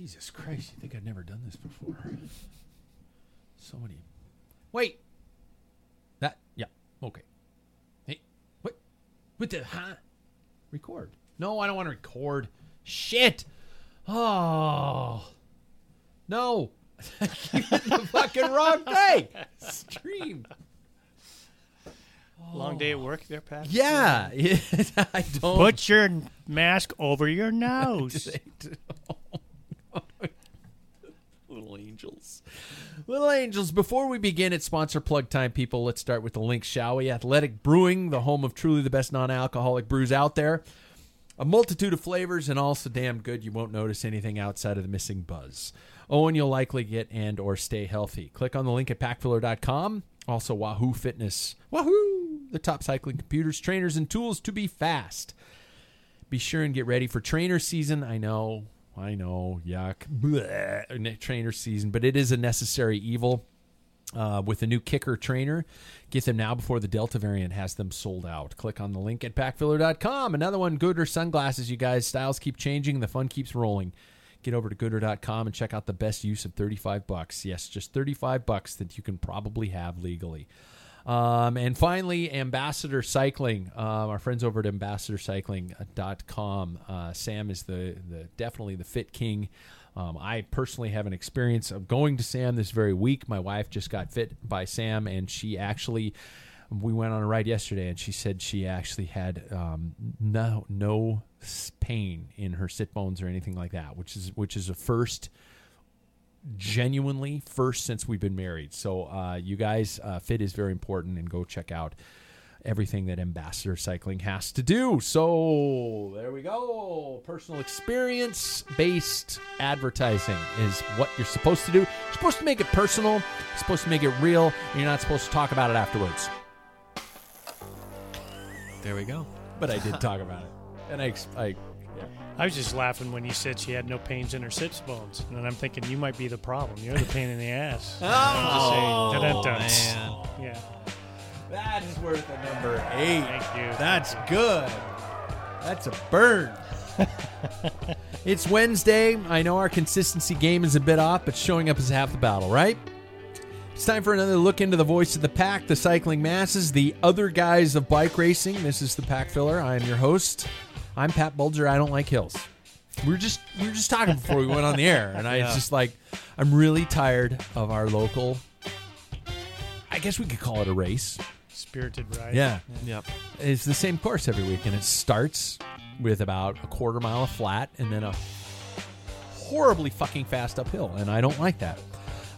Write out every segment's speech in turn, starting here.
Jesus Christ! You think I've never done this before? So many. Wait. That yeah okay. Hey, what? What the huh? Record? No, I don't want to record. Shit. Oh. No. The fucking wrong thing. Stream. Long day at work there, Pat? Yeah. I don't. Put your mask over your nose. Angels. Little angels. Before we begin, it's sponsor plug time, people. Let's start with the link, shall we? Athletic Brewing, the home of truly the best non alcoholic brews out there. A multitude of flavors and all so damn good you won't notice anything outside of the missing buzz. Oh, and you'll likely get and or stay healthy. Click on the link at packfiller.com. Also, Wahoo Fitness. Wahoo! The top cycling computers, trainers, and tools to be fast. Be sure and get ready for trainer season. I know, I know, yuck. Trainer season, but it is a necessary evil. Uh, with a new KICKR trainer. Get them now before the Delta variant has them sold out. Click on the link at packfiller.com. Another one, Goodr sunglasses, you guys. Styles keep changing, the fun keeps rolling. Get over to goodr.com and check out the best use of 35 bucks. Yes, just 35 bucks that you can probably have legally. Um, and finally, Ambassador Cycling. Um, our friends over at ambassadorcycling.com. Uh, Sam is the, the definitely the fit king. Um, I personally have an experience of going to Sam this very week. My wife just got fit by Sam, and she actually, we went on a ride yesterday, and she said she actually had um, no no pain in her sit bones or anything like that, which is which is a first genuinely first since we've been married. So, uh, you guys, uh, fit is very important, and go check out everything that Ambassador Cycling has to do. So, there we go. Personal experience based advertising is what you're supposed to do. You're supposed to make it personal, you're supposed to make it real, and you're not supposed to talk about it afterwards. There we go. But I did talk about it. And I, I. I was just laughing when you said she had no pains in her sits bones. And I'm thinking, you might be the problem. You're the pain in the ass. Oh, man. Yeah. That is worth a number eight. Thank you. That's good. That's a burn. it's Wednesday. I know our consistency game is a bit off, but showing up is half the battle, right? It's time for another look into the voice of the pack, the cycling masses, the other guys of bike racing. This is the Pack Filler. I am your host. I'm Pat Bulger. I don't like hills. We were just we were just talking before we went on the air, and I was just like, I'm really tired of our local. I guess we could call it a race. Spirited ride. Yeah, Yep. it's the same course every week, and it starts with about a quarter mile of flat and then a horribly fucking fast uphill, and I don't like that.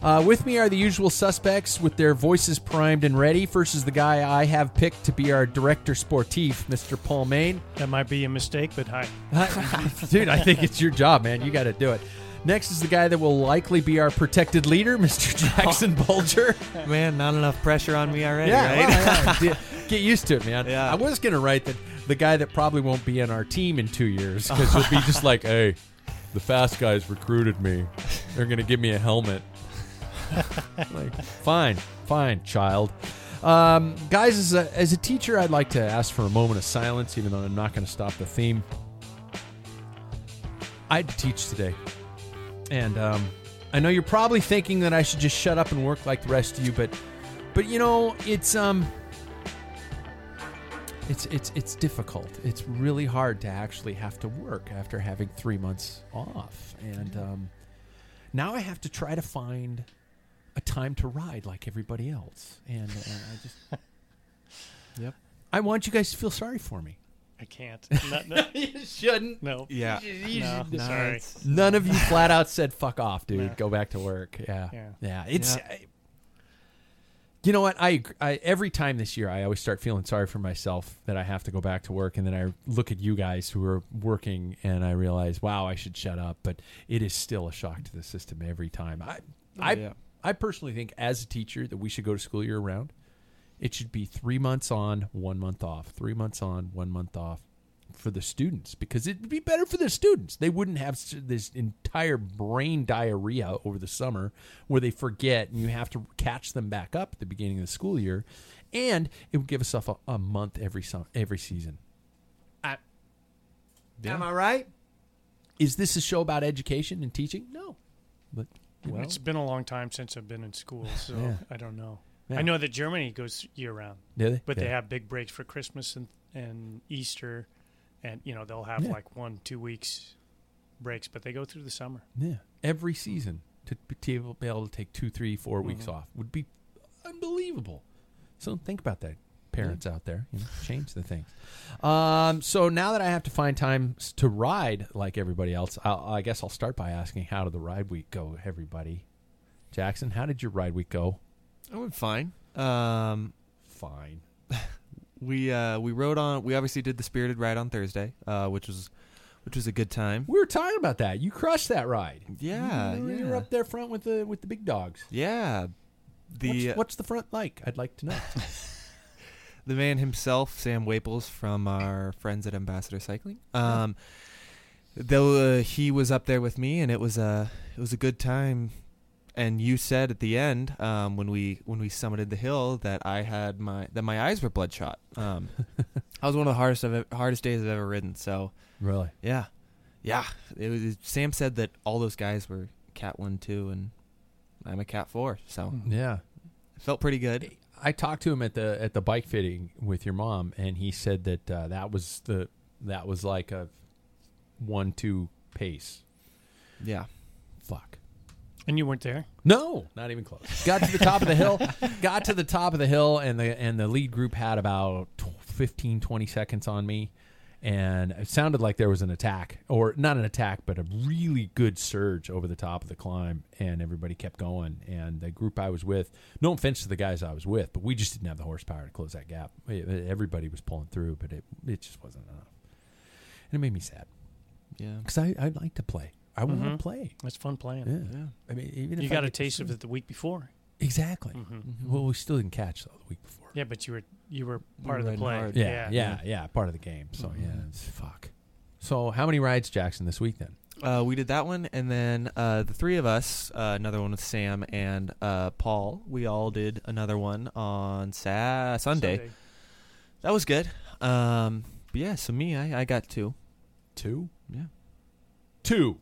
Uh, with me are the usual suspects with their voices primed and ready. First is the guy I have picked to be our director sportif, Mr. Paul Main. That might be a mistake, but hi. Dude, I think it's your job, man. You got to do it. Next is the guy that will likely be our protected leader, Mr. Jackson Bulger. Man, not enough pressure on me already, Yeah, right? well, yeah. Get- get used to it, man. Yeah. I was gonna write that the guy that probably won't be on our team in two years because he'll be just like, "Hey, the fast guys recruited me. They're gonna give me a helmet." Like, fine, fine, child. Um, guys, as a, as a teacher, I'd like to ask for a moment of silence, even though I'm not going to stop the theme. I had to teach today, and um, I know you're probably thinking that I should just shut up and work like the rest of you, but but you know it's um it's it's it's difficult it's really hard to actually have to work after having three months off and um now i have to try to find a time to ride like everybody else and uh, i just Yep. i want you guys to feel sorry for me I can't. Not, no, you shouldn't no. Yeah. No, No, sorry. none of you flat out said fuck off dude No. go back to work yeah Yeah. yeah it's Yeah. I- you know what I, I every time this year i always start feeling sorry for myself that i have to go back to work and then i look at you guys who are working and i realize wow i should shut up but it is still a shock to the system every time i i Yeah. I personally think as a teacher that we should go to school year round it should be three months on one month off three months on one month off for the students because it'd be better for the students. They wouldn't have this entire brain diarrhea over the summer where they forget and you have to catch them back up at the beginning of the school year, and it would give us a, a month every sum, every season. I, Yeah. Am I right? Is this a show about education and teaching? No, but well, it's been a long time since I've been in school, so Yeah. I don't know. Yeah. I know that Germany goes year round, do they? but they have big breaks for Christmas and, and Easter, and you know they'll have Yeah. like one two weeks breaks, but they go through the summer. Yeah, every season to be able, to take two, three, four weeks Mhm. off would be unbelievable. So think about that, parents out there. You know, change the things. Um, so now that I have to find time s- to ride like everybody else, I'll, I guess I'll start by asking, how did the ride week go, everybody? Jackson, how did your ride week go? I went fine. Um, Fine. we uh, we rode on. We obviously did the spirited ride on Thursday, uh, which was which was a good time. We were talking about that. You crushed that ride. Yeah, you were, you yeah. were up there front with the with the big dogs. Yeah, the what's, what's the front like? I'd like to know. the man himself, Sam Waples from our friends at Ambassador Cycling. Um, though uh, he was up there with me, and it was a it was a good time. And you said at the end um, when we when we summited the hill that I had my that my eyes were bloodshot. Um, that was one of the hardest I've, hardest days I've ever ridden. So really? yeah, yeah. It was, Sam said that all those guys were Cat one, two, and I'm a Cat four. So Yeah. it felt pretty good. I talked to him at the at the bike fitting with your mom, and he said that uh, that was the that was like a one two pace. Yeah. Fuck. And you weren't there. No, not even close. Got to the top of the hill. Got to the top of the hill, and the and the lead group had about tw- 15, 20 seconds on me, and it sounded like there was an attack, or not an attack, but a really good surge over the top of the climb, and everybody kept going. And the group I was with, no offense to the guys I was with, but we just didn't have the horsepower to close that gap. Everybody was pulling through, but it it just wasn't enough, and it made me sad Yeah. because I I like to play. I want Mhm. to play. It's fun playing. Yeah. Yeah. I mean, even if You I got a taste of it the week before. Exactly. hmm Well, we still didn't catch though the week before. Yeah, but you were you were You part were of the play. hard. Yeah, yeah, yeah, part of the game. So yeah, Mhm. it's fuck. So how many rides, Jackson, this week then? Uh, we did that one, and then uh, the three of us, uh, another one with Sam and uh, Paul. We all did another one on sa- Sunday. That was good. Um, but yeah, so me, I, I got two. Two. Yeah. Two.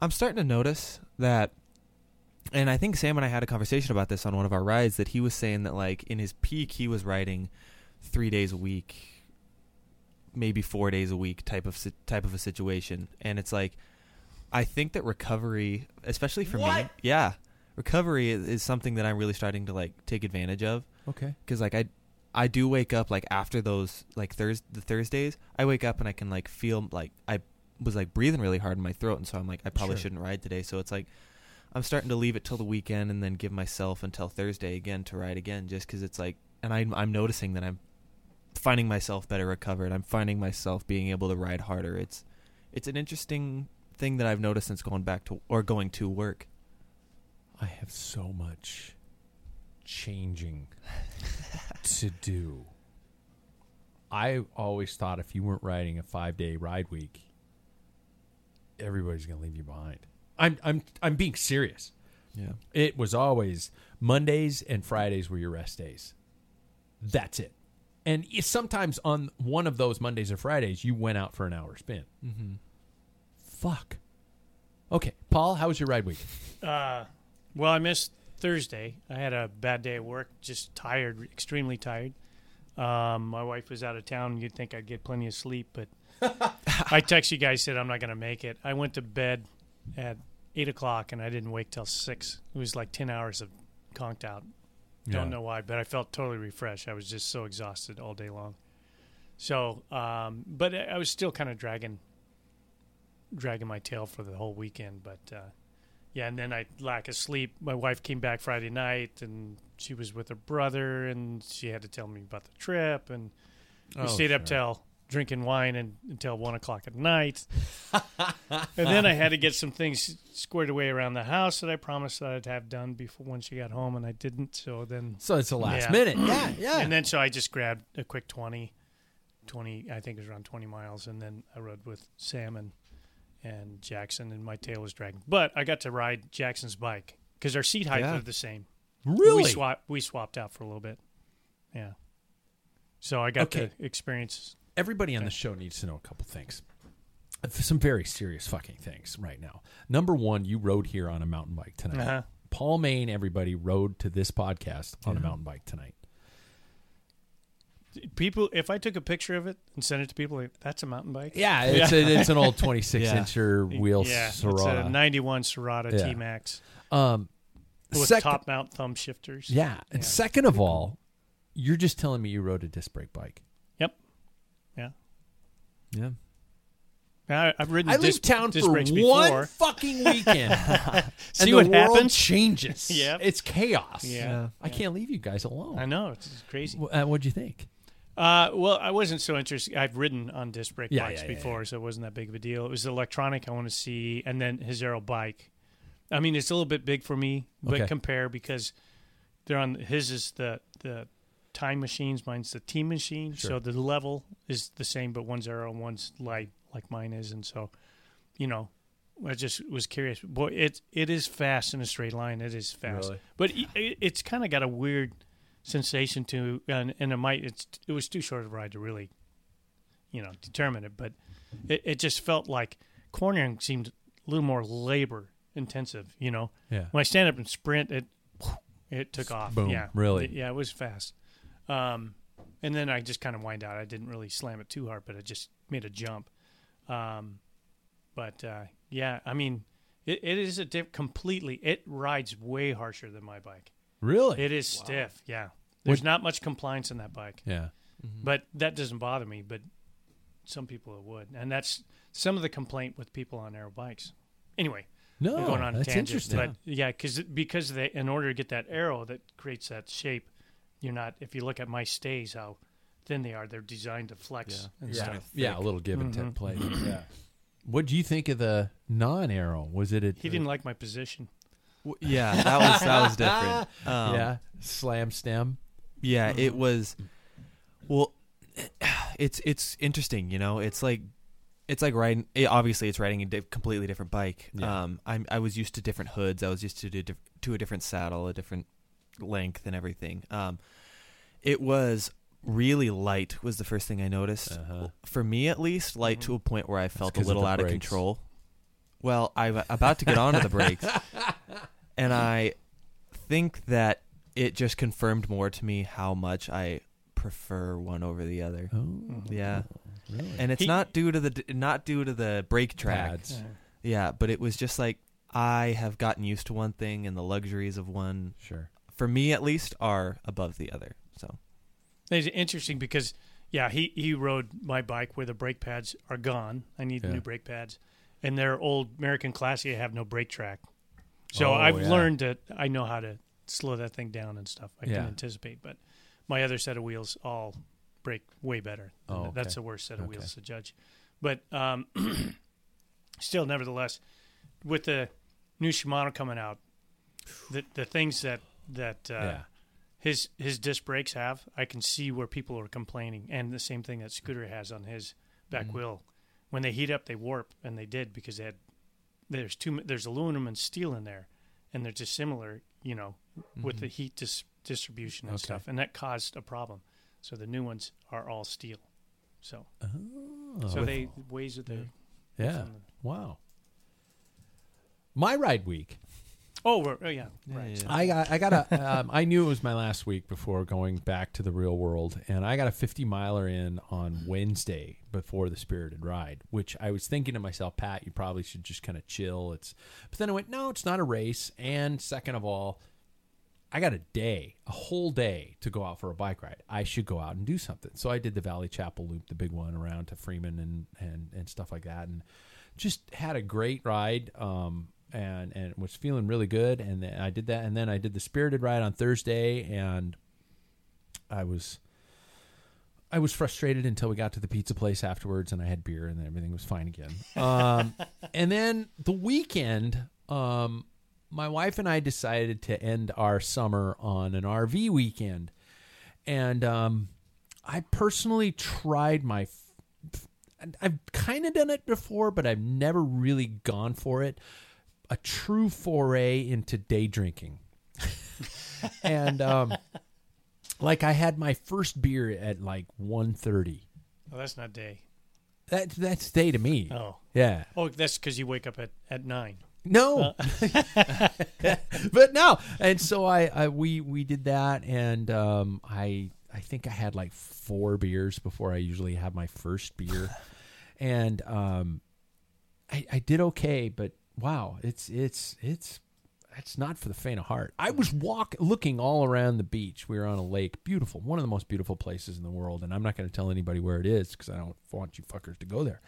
I'm starting to notice that, and I think Sam and I had a conversation about this on one of our rides. That he was saying that like in his peak, he was riding three days a week, maybe four days a week type of si- type of a situation, and it's like I think that recovery, especially for me, yeah, recovery is, is something that I'm really starting to like take advantage of Okay. because like I I do wake up like after those like Thurs the Thursdays I wake up and I can like feel like I was like breathing really hard in my throat and so I'm like I probably Sure. shouldn't ride today so it's like I'm starting to leave it till the weekend and then give myself until Thursday again to ride again just because it's like and I'm I'm noticing that I'm finding myself better recovered I'm finding myself being able to ride harder it's it's an interesting thing that I've noticed since going back to or going to work I have so much changing to do. I always thought if you weren't riding a five day ride week, everybody's going to leave you behind. I'm I'm I'm being serious. yeah It was always Mondays and Fridays were your rest days. That's it. And sometimes on one of those Mondays or Fridays, you went out for an hour spin. mm-hmm. Fuck. Okay, Paul, how was your ride week? Uh, well, I missed Thursday. I had a bad day at work, just tired, extremely tired. Um, my wife was out of town. You'd think I'd get plenty of sleep, but I text you guys said I'm not going to make it. I went to bed at eight o'clock and I didn't wake till six. It was like ten hours of conked out. Don't know why, but I felt totally refreshed. I was just so exhausted all day long. So, um, but I was still kind of dragging, dragging my tail for the whole weekend. But uh, yeah, and then I lack of sleep. My wife came back Friday night, and she was with her brother, and she had to tell me about the trip, and we Oh, stayed up till drinking wine and, until one o'clock at night. and then I had to get some things squared away around the house that I promised that I'd have done before when she got home, and I didn't. So then So it's the last Yeah. minute. Yeah, yeah. and then so I just grabbed a quick 20, 20 I think it was around 20 miles. And then I rode with Sam and, and Jackson, and my tail was dragging. But I got to ride Jackson's bike because our seat heights Yeah. are the same. really? We, swap, we swapped out for a little bit. Yeah. So I got Okay. to experience. Everybody on the show needs to know a couple things. some very serious fucking things right now. Number one, you rode here on a mountain bike tonight. Uh-huh. Paul Main, everybody rode to this podcast on a mountain bike tonight. People, if I took a picture of it and sent it to people, like, that's a mountain bike. Yeah, it's A, it's an old 26 Yeah. incher wheel yeah, it's a '91 Serotta Yeah. T Max um, with sec- top mount thumb shifters. Yeah, and Yeah. second of all, you're just telling me you rode a disc brake bike. Yep. Yeah. Yeah. I, I've ridden. I disc, leave town disc for brakes one before. fucking weekend. See and what the world happens? changes. yeah, it's chaos. Yeah. I can't leave you guys alone. I know it's crazy. Wh- Uh, what'd you think? Uh, well, I wasn't so interested. I've ridden on disc brake Yeah, bikes yeah, yeah, before, so it wasn't that big of a deal. It was electronic I want to see, and then his aero bike. I mean, it's a little bit big for me, but Okay. compare because they're on his is the the time machines, mine's the team machine, Sure. so the level is the same, but one's aero and one's light like mine is, and so you know. I just was curious. Boy, it it is fast in a straight line. It is fast, Really? but it, it's kind of got a weird sensation to and, and it might it's it was too short of a ride to really you know determine it but it, it just felt like cornering seemed a little more labor intensive you know Yeah. when i stand up and sprint it it took off Boom. yeah Really? It- yeah it was fast um and then i just kind of wind out i didn't really slam it too hard but i just made a jump um but uh yeah i mean it, it is a diff- completely it rides way harsher than my bike Really? it is stiff, yeah. There's not much compliance in that bike, yeah. but that doesn't bother me. But some people it would, and that's some of the complaint with people on aero bikes. Anyway, No, we're going on a that's tangent, interesting. but yeah, because because they in order to get that arrow that creates that shape, you're not. If you look at my stays, how thin they are, they're designed to flex and yeah, stuff. yeah, a little give and Mhm. take play. yeah. What do you think of the non-arrow? Was it a He didn't like my position. W- Yeah, that was that was different. Um, yeah, slam stem. Yeah, it was. Well, it's it's interesting, you know. It's like it's like riding. It, obviously, it's riding a di- completely different bike. Yeah. Um, I'm I was used to different hoods. I was used to do diff- to a different saddle, a different length, and everything. Um, it was really light. Was the first thing I noticed. Uh-huh. For me, at least, light to a point where I felt a little the out of control. Well, I'm about to get onto the brakes, and I think that it just confirmed more to me how much I prefer one over the other. Oh, Yeah, really? and it's He- not due to the not due to the brake tracks. Pads. Yeah, but it was just like I have gotten used to one thing, and the luxuries of one, Sure. for me at least, are above the other. It's interesting because yeah, he he rode my bike where the brake pads are gone. I need Yeah. new brake pads, and their old American Classic have no brake track. So Oh, I've yeah. learned that I know how to slow that thing down and stuff. I Yeah. can anticipate, but my other set of wheels all brake way better. Oh, That's the worst set of Okay. wheels to judge. But um, still, nevertheless, with the new Shimano coming out, the the things that that uh. His his disc brakes have, I can see where people are complaining, and the same thing that Scooter has on his back Mm-hmm. wheel. When they heat up, they warp, and they did because they had there's two there's aluminum and steel in there, and they're just similar, you know, with the heat dis- distribution and Okay. stuff, and that caused a problem. So the new ones are all steel. So Oh, so they ways of the yeah. Wow. My ride week. Oh we're, oh yeah Yeah, right yeah. I got I got a um, I knew it was my last week before going back to the real world, and I got a 50 miler in on Wednesday before the spirited ride, which I was thinking to myself, Pat, you probably should just kind of chill. It's, but then I went, no, it's not a race, and second of all, I got a day, a whole day to go out for a bike ride. I should go out and do something. So I did the Valley Chapel loop, the big one around to Freeman and and and stuff like that, and just had a great ride. Um, and and was feeling really good. And then I did that, and then I did the spirited ride on Thursday, and I was. I was frustrated until we got to the pizza place afterwards, and I had beer, and then everything was fine again. Um, and then the weekend, um, my wife and I decided to end our summer on an RV weekend, and um, I personally tried my. F- I've kind of done it before, but I've never really gone for it. A true foray into day drinking, and um, like I had my first beer at like 1.30. oh that's not day That that's day to me. Oh, Yeah. oh, that's because you wake up at at nine. No, but no, and so I, I we we did that, and um, I I think I had like four beers before I usually have my first beer, and um, I I did okay, but wow, it's it's it's it's not for the faint of heart. I was walk looking all around the beach. We were on a lake, beautiful, one of the most beautiful places in the world, and I'm not going to tell anybody where it is because I don't want you fuckers to go there.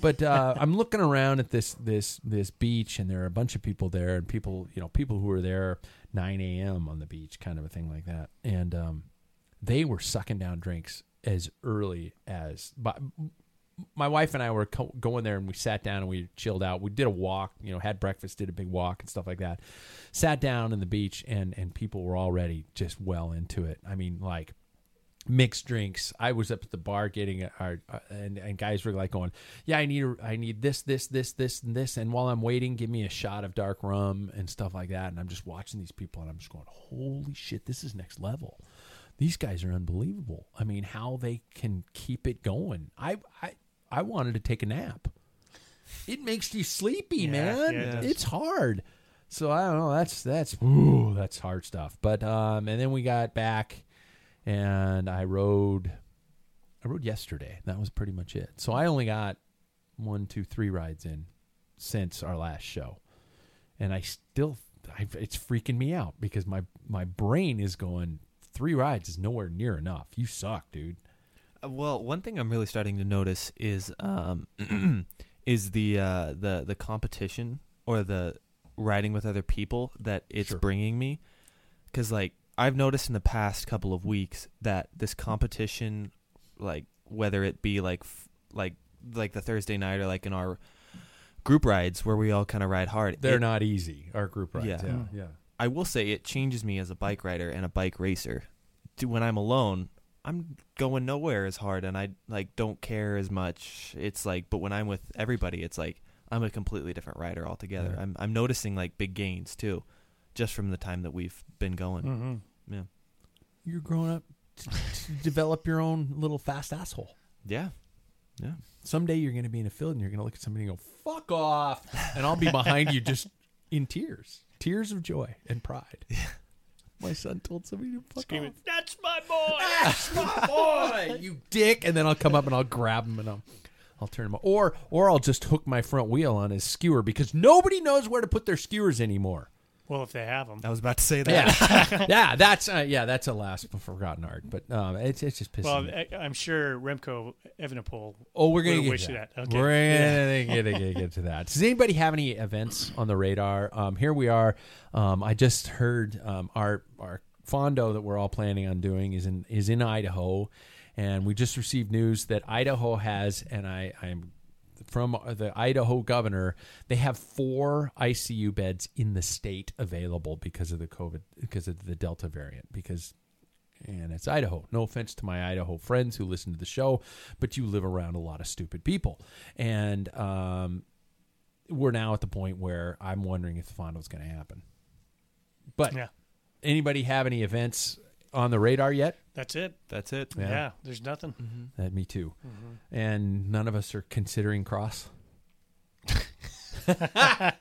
But uh, I'm looking around at this this this beach, and there are a bunch of people there, and people you know people who are there 9 a.m. on the beach, kind of a thing like that, and um, they were sucking down drinks as early as but my wife and I were co- going there and we sat down and we chilled out. We did a walk, you know, had breakfast, did a big walk and stuff like that. Sat down in the beach and and people were already just well into it. I mean, like mixed drinks. I was up at the bar getting our uh, and and guys were like going, "Yeah, I need a, I need this this this this and this." And while I'm waiting, give me a shot of dark rum and stuff like that. And I'm just watching these people and I'm just going, "Holy shit, this is next level." These guys are unbelievable. I mean, how they can keep it going. I I I wanted to take a nap. It makes you sleepy, Yeah, man. yeah, it it's hard. So I don't know. That's that's ooh, that's hard stuff. But um, and then we got back, and I rode. I rode yesterday. That was pretty much it. So I only got one, two, three rides in since our last show, and I still, I, it's freaking me out because my my brain is going. Three rides is nowhere near enough. You suck, dude. Well, one thing I'm really starting to notice is um, is the uh, the the competition or the riding with other people that it's Sure. bringing me. Because like I've noticed in the past couple of weeks that this competition, like whether it be like f- like like the Thursday night or like in our group rides where we all kind of ride hard, They're it- not easy. Our group rides. Yeah, Yeah. Mm. yeah. I will say it changes me as a bike rider and a bike racer. To when I'm alone, I'm going nowhere as hard and I like don't care as much. It's like but when I'm with everybody, it's like I'm a completely different rider altogether. Yeah. I'm I'm noticing like big gains too just from the time that we've been going. Mm-hmm. Yeah. You're growing up to, to develop your own little fast asshole. Yeah. Yeah. Someday you're going to be in a field and you're going to look at somebody and go, fuck off. And I'll be behind you just in tears. Tears of joy and pride. My son told somebody to fuck Screaming, off. "That's my boy!" That's my boy, you dick. And then I'll come up and I'll grab him and I'll, I'll turn him. Or, or I'll just hook my front wheel on his skewer because nobody knows where to put their skewers anymore. Well, if they have them. I was about to say that. Yeah, yeah, that's uh, yeah, that's a last forgotten art, but um, it's it's just pissing. Well, me. I, I'm sure Remco Evenepoel. oh, we're gonna get wish to you that. that. Okay. We're gonna get, get, get to that. Does anybody have any events on the radar? Um, here we are. Um, I just heard um, our our fondo that we're all planning on doing is in is in Idaho, and we just received news that Idaho has, and I I'm from the Idaho governor, they have four ICU beds in the state available because of the COVID, because of the Delta variant. Because, and it's Idaho. No offense to my Idaho friends who listen to the show, but you live around a lot of stupid people, and um, we're now at the point where I'm wondering if the Fondo's going to happen. But Yeah, anybody have any events on the radar yet? that's it. That's it. Yeah. Yeah, there's nothing. That me too. And none of us are considering cross.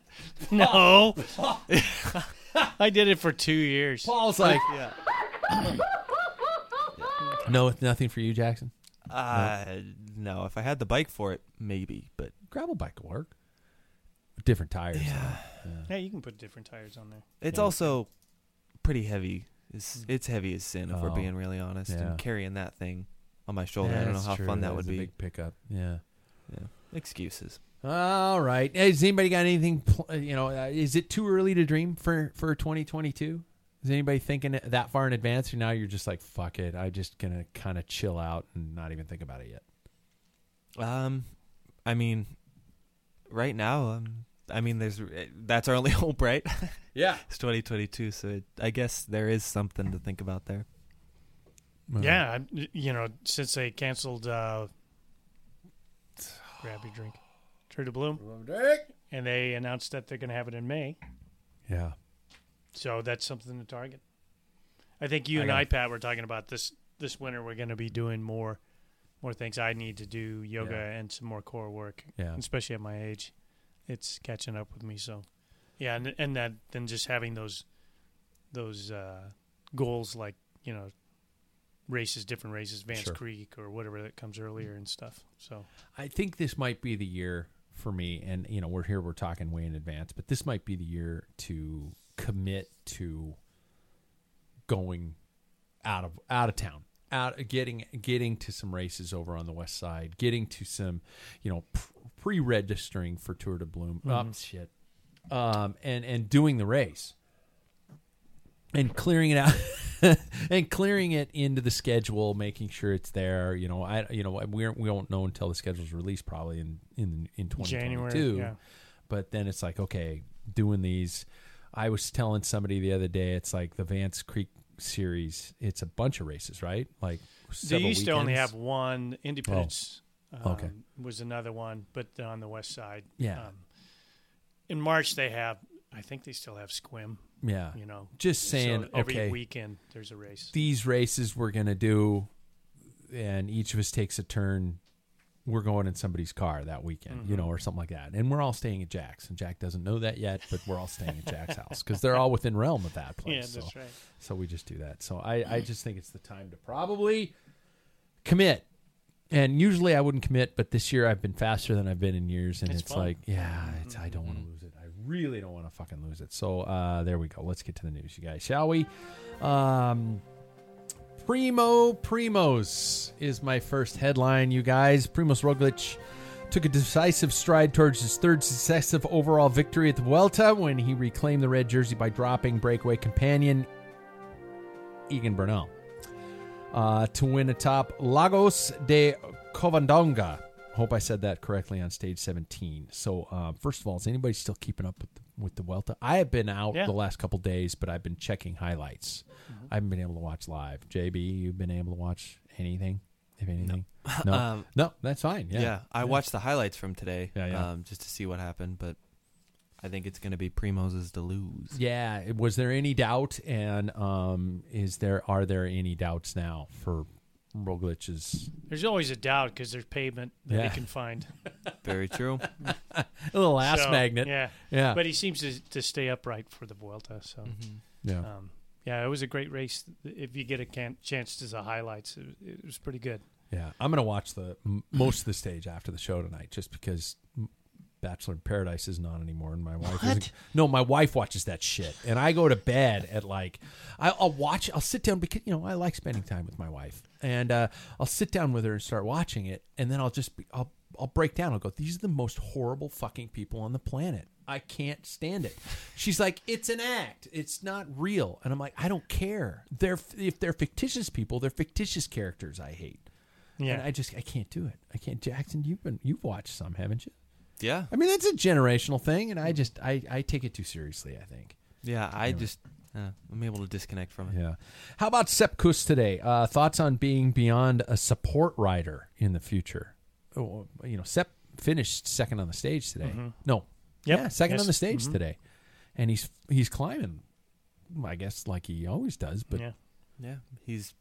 No, I did it for two years. Paul's like, Yeah. no, nothing for you, Jackson. Uh no, if I had the bike for it, maybe, but Gravel bike will work. Different tires. Yeah. Yeah. Yeah, you can put different tires on there. It's Yeah. also pretty heavy. It's, it's heavy as sin if we're Oh. being really honest. Yeah. And carrying that thing on my shoulder, I don't know that's how true. fun that would is a be. big pickup. Yeah. Yeah. Excuses. All right. Hey, has anybody got anything? pl- uh, You know, uh, is it too early to dream for for 2022? Is anybody thinking it that far in advance, or now you're just like, fuck it, I'm just gonna kind of chill out and not even think about it yet? Um, I mean, right now, um, I mean, there's eh, that's our only hope, right? Yeah. it's 2022, so it, I guess there is something to think about there. Yeah, you know, since they canceled uh, grab your drink, Tour de Bloom, and they announced that they're going to have it in May. Yeah. So that's something to target. I think you I and gotta- I, Pat, were talking about this this winter. We're going to be doing more more things I need to do yoga Yeah. and some more core work, Yeah. especially at my age. It's catching up with me. So, yeah, and and that then just having those those uh, goals like you know races, different races, Vance Sure. Creek or whatever that comes earlier and stuff. So I think this might be the year for me, and you know, we're here, we're talking way in advance, but this might be the year to commit to going out of out of town, out getting getting to some races over on the west side, getting to some, you know, registering for Tour de Bloom. Oh Mhm. shit, um, and and doing the race. And clearing it out, and clearing it into the schedule, making sure it's there. You know, I you know we we won't know until the schedule's released, probably in in in twenty twenty January, two. But then it's like okay, doing these. I was telling somebody the other day, it's like the Vance Creek series. It's a bunch of races, right? Like they used to only have one. Independence um, Okay. was another one, but on the west side. Yeah. Um, in March they have. I think they still have Sequim. yeah. You know, Just saying, so every okay, weekend there's a race. these races we're gonna do, and each of us takes a turn. We're going in somebody's car that weekend, you Mhm. know, or something like that, and we're all staying at Jack's. And Jack doesn't know that yet, but we're all staying at Jack's house because they're all within realm of that place. yeah, so. that's right. So we just do that. So I, I just think it's the time to probably commit. And usually I wouldn't commit, but this year I've been faster than I've been in years, and It's it's, like, yeah, it's, I don't want to Mhm. lose it. I really don't want to fucking lose it. So uh, there we go. Let's get to the news, you guys, shall we? Um, Primo Primoz is my first headline, you guys. Primoz Roglic took a decisive stride towards his third successive overall victory at the Vuelta when he reclaimed the red jersey by dropping breakaway companion Egan Bernal uh, to win atop Lagos de Covadonga. Hope I said that correctly on stage 17. So, uh, first of all, is anybody still keeping up with the, with the Vuelta? I have been out Yeah. the last couple days, but I've been checking highlights. I haven't been able to watch live. JB, you've been able to watch anything, if anything? No, Um, no, that's fine. yeah. Yeah, I watched the highlights from today, Yeah, yeah. Um, just to see what happened. But I think it's going to be Primoz's to lose. Yeah, was there any doubt? And um, is there are there any doubts now for Roglic's There's always a doubt because there's pavement that Yeah. he can find. Very true. a little ass So, magnet? Yeah, Yeah, but he seems to, to stay upright for the Vuelta. So, Mhm. yeah. um, yeah, it was a great race. If you get a can- chance to the highlights, it, it was pretty good. Yeah, I'm gonna watch the m- most of the stage after the show tonight, just because m- Bachelor in Paradise isn't on anymore, and my wife. Isn't, no, my wife watches that shit, and I go to bed at like, I, I'll watch. I'll sit down because you know I like spending time with my wife, and uh, I'll sit down with her and start watching it, and then I'll just be, I'll I'll break down. I'll go, these are the most horrible fucking people on the planet. I can't stand it. She's like, it's an act. It's not real, and I'm like, I don't care. They're if they're fictitious people, they're fictitious characters. I hate. Yeah, And I just I can't do it. I can't. Jackson, you've been you've watched some, haven't you? Yeah. I mean, that's a generational thing, and I just I I take it too seriously. I think. Yeah. I Anyway. just, uh, I'm able to disconnect from it. Yeah. How about Sepp Kuss today? Uh, thoughts on being beyond a support rider in the future? Oh, you know, Sepp finished second on the stage today. Mhm. No, Yep. yeah, second Yes. on the stage Mhm. today, and he's he's climbing. I guess like he always does, but yeah, Yeah. He's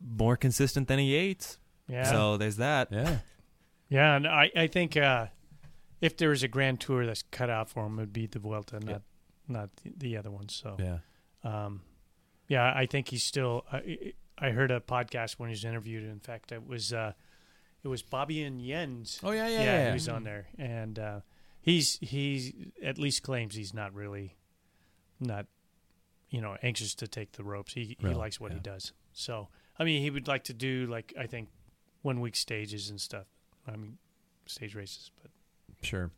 more consistent than he Yates. yeah, So there's that. yeah, yeah. And I, I think uh, if there was a Grand Tour that's cut out for him, it would be the Vuelta, not not the, the other ones. So, yeah, um, yeah, I think he's still. I, I heard a podcast when he was interviewed. In fact, it was uh, it was Bobby and Jens. oh yeah, yeah, yeah, yeah. he was on there, and uh, he's he's at least claims he's not really not you know anxious to take the ropes. He he likes what he does. So I mean, he would like to do like I think one week stages and stuff. I mean, stage races, but Sure.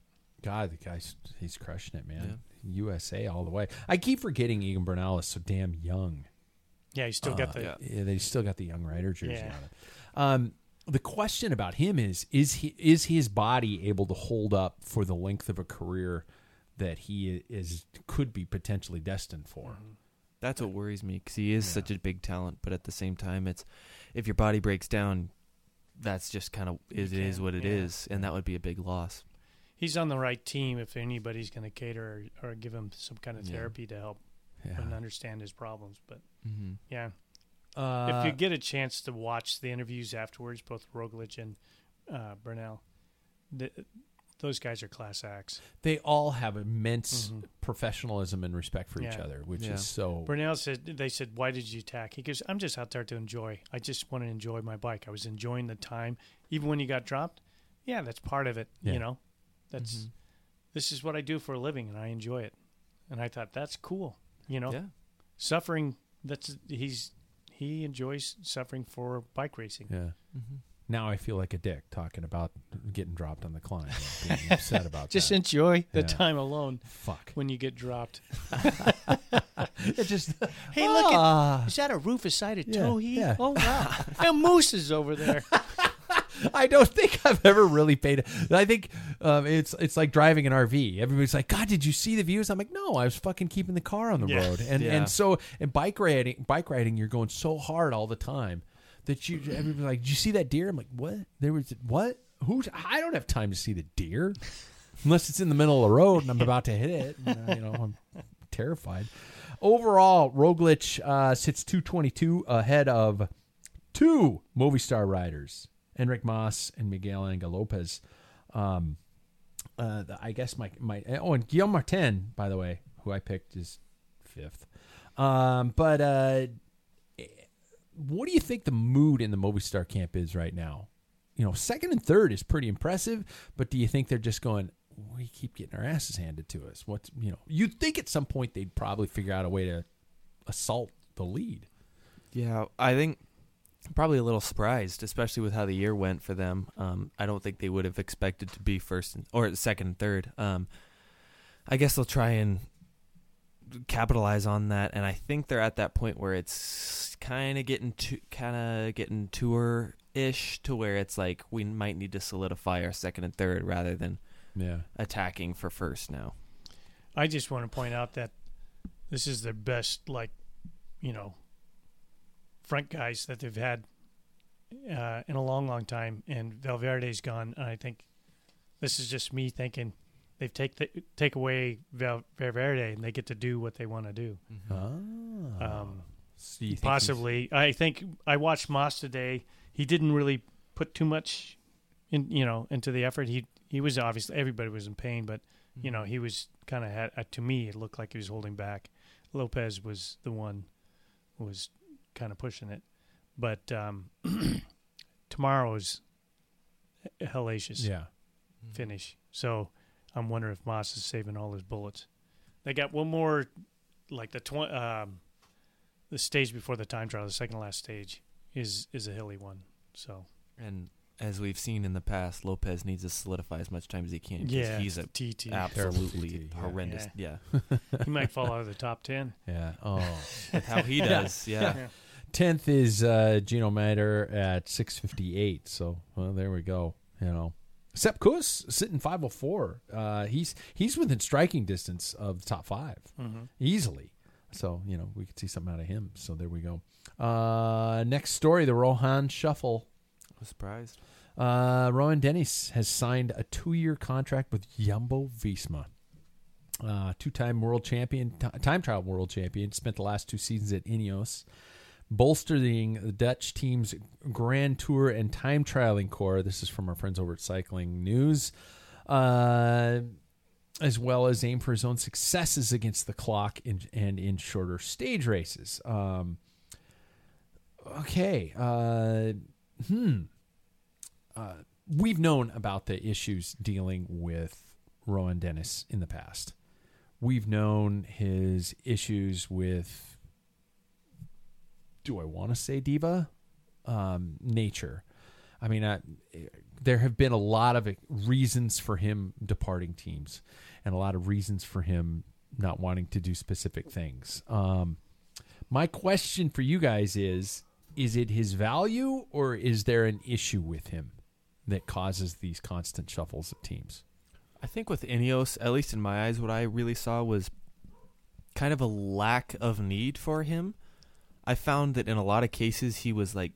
God, the guy's he's crushing it, man. USA all the way. I keep forgetting Egan Bernal is so damn young. yeah, he's still got Uh, the yeah. yeah, they still got the young rider jersey Yeah. on it. Um, the question about him is is he is his body able to hold up for the length of a career that he is could be potentially destined for? Mm-hmm. That's what worries me because he is Yeah. such a big talent. But at the same time, it's if your body breaks down, that's just kind of it is what it yeah. is, and that would be a big loss. He's on the right team if anybody's going to cater or, or give him some kind of Yeah. therapy to help Yeah. and understand his problems. But Mm-hmm. yeah, Uh, if you get a chance to watch the interviews afterwards, both Roglic and uh, Bernal, the, those guys are class acts. they all have immense Mhm. professionalism and respect for each other, which Yeah. is so. Bernal said, "They said, why did you attack?" He goes, "I'm just out there to enjoy. I just want to enjoy my bike. I was enjoying the time, even when you got dropped. Yeah, that's part of it. Yeah. You know, that's Mhm. this is what I do for a living, and I enjoy it. And I thought that's cool. You know, Yeah. suffering. That's he's he enjoys suffering for bike racing. Yeah. Mm-hmm. Now I feel like a dick talking about getting dropped on the climb, being upset about Just that. enjoy the Yeah. time alone Fuck. when you get dropped. It just. Hey, look at Ah. is that a rufous sided Yeah, toe heat? yeah. Oh wow, and moose is over there. I don't think I've ever really paid. I think um, it's it's like driving an RV. Everybody's like, "God, did you see the views?" I'm like, "No, I was fucking keeping the car on the Yeah. road." And Yeah. and so in bike riding, bike riding, you're going so hard all the time that you everybody's like, "Did you see that deer?" I'm like, "What? There was what? Who's? I don't have time to see the deer unless it's in the middle of the road and I'm about to hit it. And, uh, you know, I'm terrified. Overall, Roglic uh, sits 222 ahead of two Movistar riders, Enric Mas and Miguel Angel Lopez. Um, uh, I guess my my oh, and Guillaume Martin, by the way, who I picked is fifth. Um, but uh, what do you think the mood in the Movistar camp is right now? You know, second and third is pretty impressive, but do you think they're just going? We keep getting our asses handed to us. What's you know? You'd think at some point they'd probably figure out a way to assault the lead. Yeah, I think probably a little surprised, especially with how the year went for them. Um, I don't think they would have expected to be first and, or second and third. Um, I guess they'll try and capitalize on that, and I think they're at that point where it's kind of getting to kind of getting tour ish to where it's like we might need to solidify our second and third rather than Yeah, attacking for first now. I just want to point out that this is their best, like, you know, front guys that they've had uh, in a long, long time. And Valverde's gone, and I think this is just me thinking they've take the, take away Val, Valverde and they get to do what they want to do. Ah. Um, So you think Possibly, I think I watched Mas today. He didn't really put too much in, you know, into the effort. He he was obviously everybody was in pain, but you know he was kind of had uh, to me it looked like he was holding back. Lopez was the one who was kind of pushing it, but um, tomorrow is hellacious Yeah. finish. So I'm wondering if Mas is saving all his bullets. They got one more, like the tw- um, the stage before the time trial, the second last stage is is a hilly one. So And as we've seen in the past, Lopez needs to solidify as much time as he can. 'cause yeah, he's a TT. absolutely TT, yeah. horrendous. Yeah, he might fall out of the top ten. Yeah. Oh. with how he does. Yeah, Tenth is uh, Gino Mäder at six fifty eight. So well, there we go. You know, Sepp Kuss sitting five hundred four. Uh, he's he's within striking distance of the top five hmm easily. So you know we could see something out of him. So there we go. Uh, next story: the Rohan Shuffle. I was surprised. Uh, Rohan Dennis has signed a two-year contract with Jumbo Visma. Uh, two-time world champion, t- time trial world champion, spent the last two seasons at Ineos, bolstering the Dutch team's Grand Tour and time trialing core. This is from our friends over at Cycling News, uh, as well as aim for his own successes against the clock in, and in shorter stage races. Um, okay, uh, hmm uh, we've known about the issues dealing with Rohan Dennis in the past. We've known his issues with, do I want to say diva? Um, nature. I mean, I, there have been a lot of reasons for him departing teams and a lot of reasons for him not wanting to do specific things. Um, my question for you guys is is it his value or is there an issue with him that causes these constant shuffles of teams? I think with Ineos, at least in my eyes, what I really saw was kind of a lack of need for him. I found that in a lot of cases he was like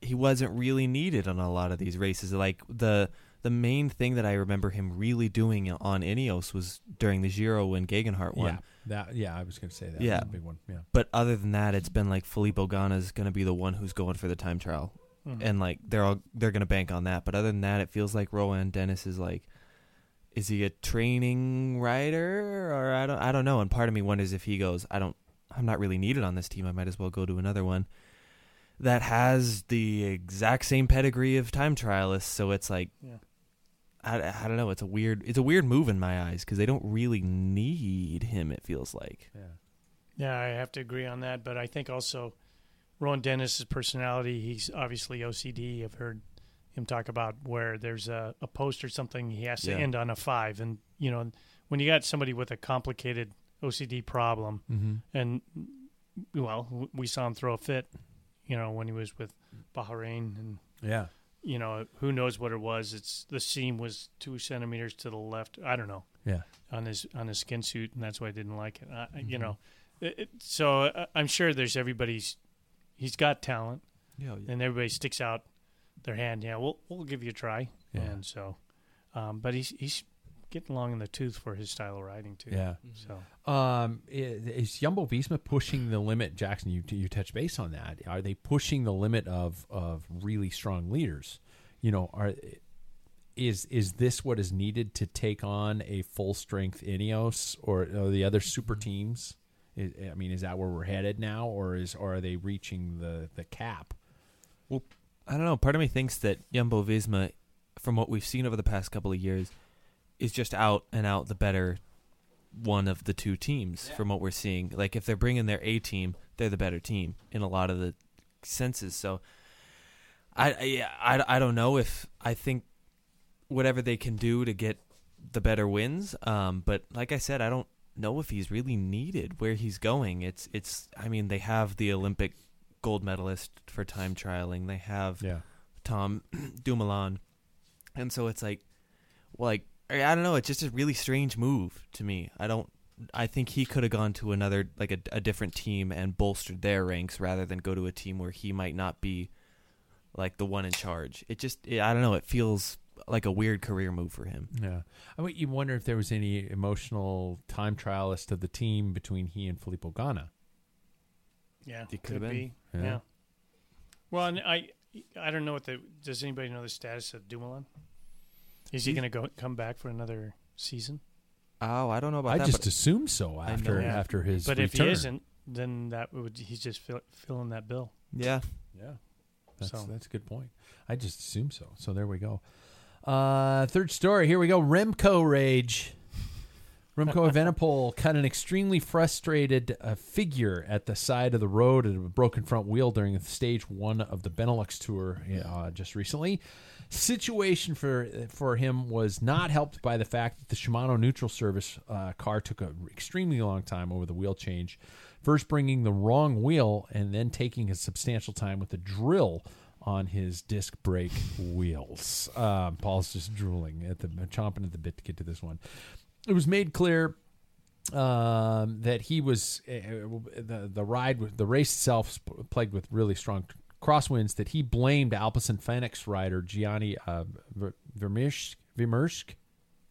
he wasn't really needed on a lot of these races. Like the the main thing that I remember him really doing on Ineos was during the Giro when Geoghegan Hart won. Yeah, that. Yeah, I was going to say that. Yeah. A big one. Yeah. But other than that, it's been like Filippo Ganna's going to be the one who's going for the time trial, Mhm. and like they're all they're going to bank on that. But other than that, it feels like Rohan Dennis is like, is he a training rider or I don't I don't know. And part of me wonders if he goes, I don't, I'm not really needed on this team. I might as well go to another one that has the exact same pedigree of time trialists. So it's like, Yeah. I, I don't know. It's a weird it's a weird move in my eyes because they don't really need him. It feels like. Yeah. Yeah, I have to agree on that. But I think also Rohan Dennis's personality, he's obviously OCD. I've heard him talk about where there's a, a post or something, he has to Yeah. end on a five. And, you know, when you got somebody with a complicated OCD problem, Mm-hmm. and, well, we saw him throw a fit, you know, when he was with Bahrain and Yeah. you know, who knows what it was? It's the seam was two centimeters to the left. I don't know Yeah. on his on his skin suit, and that's why I didn't like it. I, You Mhm. know, it, it, so uh, I'm sure there's everybody's. He's got talent, Yeah, and everybody sticks out their hand. Yeah, we'll we'll give you a try. Yeah. And so, um, but he's he's getting long in the tooth for his style of riding too. Yeah. So Um, is Jumbo Visma pushing the limit? Jackson, you you touch base on that. Are they pushing the limit of of really strong leaders? You know, are is is this what is needed to take on a full strength Ineos or, or the other super teams? Is, I mean, is that where we're headed now, or is or are they reaching the the cap? Well, I don't know. Part of me thinks that Jumbo Visma, from what we've seen over the past couple of years, is just out and out the better one of the two teams. From what we're seeing, like if they're bringing their A team, they're the better team in a lot of the senses. So, I I, I, I don't know if I think whatever they can do to get the better wins. Um, but like I said, I don't know if he's really needed where he's going. It's it's. I mean, they have the Olympic gold medalist for time trialing. They have Yeah, Tom Dumoulin, and so it's like, well, like I I don't know. It's just a really strange move to me. I don't. I think he could have gone to another like a, a different team and bolstered their ranks rather than go to a team where he might not be like the one in charge. It just it, I don't know. It feels like a weird career move for him. yeah. I mean, you wonder if there was any emotional time trialist of the team between he and Filippo Ganna. yeah, It could've be. Yeah. Yeah. Well, and I I don't know what the does anybody know the status of Dumoulin? Is he He's- going to go come back for another season? Oh, I don't know about I that. I just but assume so after know. Yeah. after his But if he isn't, then that would he's just fill, filling that bill. yeah, Yeah, that's So- that's a good point. I just assume so. So there we go. Uh, third story. Here we go. Remco rage. Remco Evenepoel cut an extremely frustrated uh, figure at the side of the road and a broken front wheel during stage one of the Benelux tour uh, just recently. Situation for for him was not helped by the fact that the Shimano neutral service uh, car took an extremely long time over the wheel change, first bringing the wrong wheel and then taking a substantial time with the drill on his disc brake wheels. Um, Paul's just drooling at the chomping at the bit to get to this one. It was made clear um, that he was uh, the the ride the race itself plagued with really strong crosswinds that he blamed Alpecin Fenix rider Gianni uh,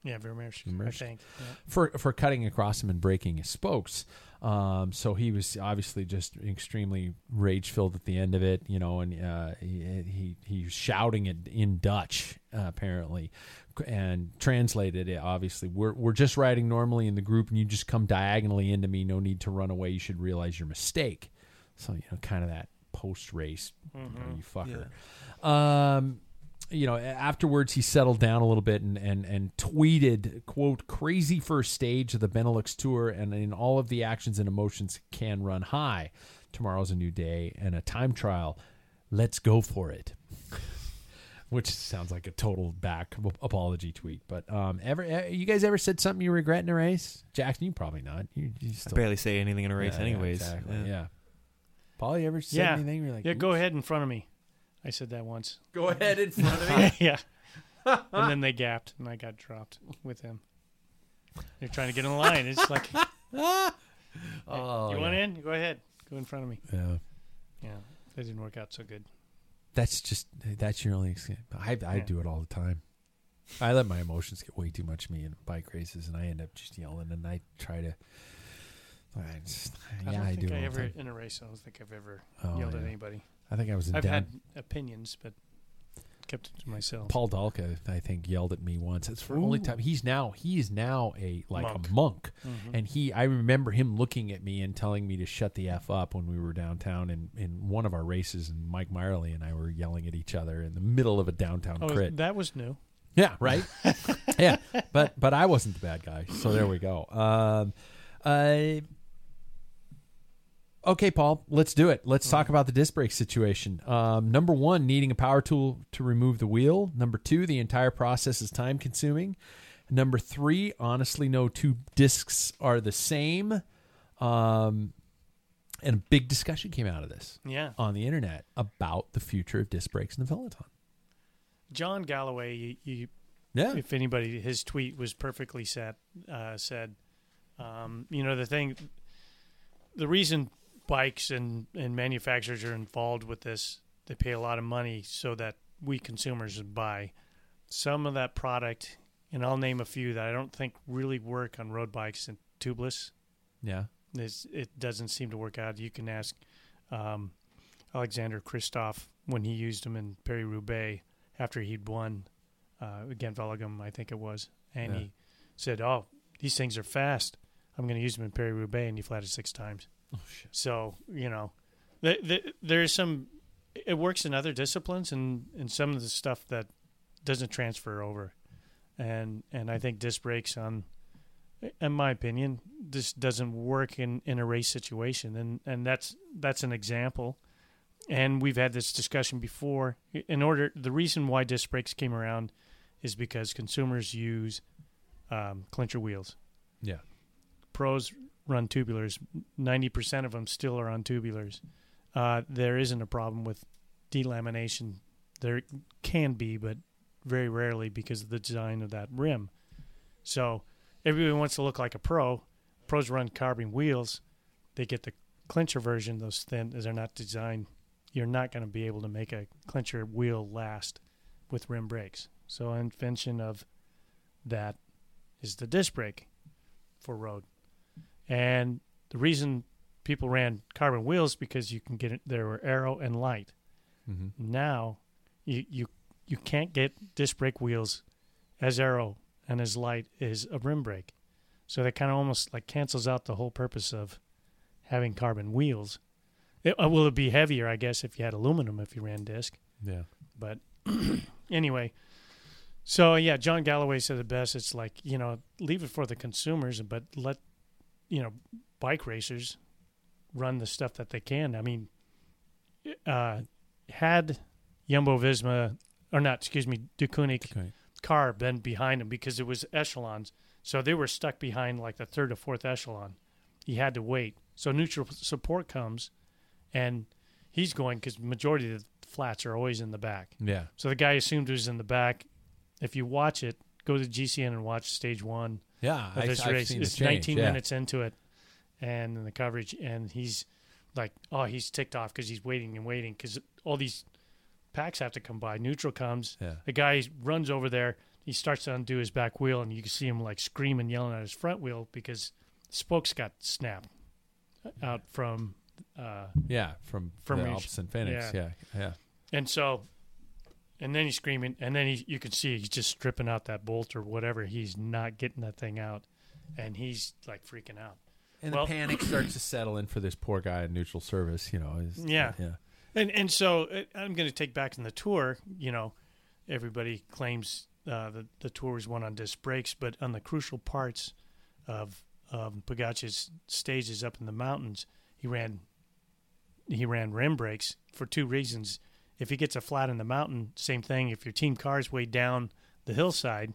Yeah, Vermeersch, I think. Yeah. for for cutting across him and breaking his spokes. Um, so he was obviously just extremely rage filled at the end of it, you know, and uh, he, he he was shouting it in Dutch uh, apparently, and translated it. Obviously, we're we're just riding normally in the group, and you just come diagonally into me. No need to run away. You should realize your mistake. So you know, kind of that post race, you, know, you fucker. Um, you know, afterwards he settled down a little bit and, and, and tweeted, quote, crazy first stage of the Benelux tour and in all of the actions and emotions can run high. Tomorrow's a new day and a time trial. Let's go for it. Which sounds like a total back apology tweet. But um, ever you guys ever said something you regret in a race? Jackson, you probably not. You, you I still, barely say anything in a race, Yeah, yeah, anyways. exactly, Yeah. yeah. Paul, you ever said Yeah. anything? You're like, Yeah, go ahead in front of me. I said that once. go ahead in front of me. yeah. and then they gapped, and I got dropped with him. They're trying to get in the line. It's like, oh, you want yeah. in? Go ahead. Go in front of me. Yeah. Yeah, that didn't work out so good. That's just that's your only. Excuse. I I Yeah. do it all the time. I let my emotions get way too much of me in bike races, and I end up just yelling, and I try to. I just, I yeah, don't I think do. I ever time. in a race. I don't think I've ever Oh, yelled at anybody. I think I was in I've Dan- had opinions, but kept it to myself. Paul Dalka, I think, yelled at me once. It's for the only time he's now he is now a like Monk. a monk, Mhm. and he I remember him looking at me and telling me to shut the f up when we were downtown in in one of our races, and Mike Meyerly and I were yelling at each other in the middle of a downtown oh, crit. that was new. Yeah, right. yeah, but but I wasn't the bad guy, so there we go. Um, uh, okay, Paul, let's do it. Let's talk about the disc brake situation. Um, number one, needing a power tool to remove the wheel. Number two, the entire process is time consuming. Number three, honestly, no two discs are the same. Um, and a big discussion came out of this Yeah. on the internet about the future of disc brakes in the peloton. John Galloway, you, you, Yeah, if anybody, his tweet was perfectly set. Uh, said, um, you know, the thing, the reason bikes and, and manufacturers are involved with this, they pay a lot of money so that we consumers buy some of that product. And I'll name a few that I don't think really work on road bikes and tubeless. yeah, It's, it doesn't seem to work out. You can ask um, Alexander Kristoff when he used them in Paris Roubaix after he'd won uh, against Veligum, I think it was, and Yeah. he said, "Oh, these things are fast. I'm going to use them in Paris Roubaix," and he flatted six times. Oh. So you know, th- th- there's some. It works in other disciplines, and and some of the stuff that doesn't transfer over, and and I think disc brakes on, in my opinion, this doesn't work in in a race situation, and and that's that's an example. And we've had this discussion before. In order, the reason why disc brakes came around is because consumers use um, clincher wheels Yeah. pros run tubulars. Ninety percent of them still are on tubulars. Uh, there isn't a problem with delamination. There can be, but very rarely because of the design of that rim. So everybody wants to look like a pro. Pros run carbon wheels. They get the clincher version. Those thin. As they're not designed. You're not going to be able to make a clincher wheel last with rim brakes. So invention of that is the disc brake for road. And the reason people ran carbon wheels because you can get it there were arrow and light. Mm-hmm. Now you you you can't get disc brake wheels as arrow and as light as a rim brake. So that kind of almost like cancels out the whole purpose of having carbon wheels. It, uh, will it be heavier, I guess, if you had aluminum if you ran disc? Yeah. But anyway, so yeah, John Galloway said the best. It's like you know, leave it for the consumers, but let you know bike racers run the stuff that they can. I mean, uh, had Jumbo Visma or not, excuse me, Deceuninck Okay. car been behind him because it was echelons, so they were stuck behind like the third or fourth echelon. He had to wait. So neutral support comes, and he's going because majority of the flats are always in the back. Yeah. So the guy assumed it was in the back. If you watch it, go to GCN and watch stage one Yeah. of I, this I've race. seen It's the change, 19 yeah. minutes into it, and the coverage, and he's like, oh, he's ticked off because he's waiting and waiting because all these packs have to come by. Neutral comes. Yeah. The guy runs over there. He starts to undo his back wheel, and you can see him like screaming, yelling at his front wheel because spokes got snapped out from. Uh, Yeah. From From the Alpecin Fenix. Yeah. Yeah. and so, and then he's screaming, and then he, you can see he's just stripping out that bolt or whatever. He's not getting that thing out, and he's like freaking out. And Well- the panic starts to settle in for this poor guy in neutral service. You know. is- Yeah. Yeah. And and so uh, I'm going to take back in the tour. You know, everybody claims uh, the the tour was won on disc brakes, but on the crucial parts of of Pagac's stages up in the mountains, he ran he ran rim brakes for two reasons. If he gets a flat in the mountain, same thing. If your team car is way down the hillside,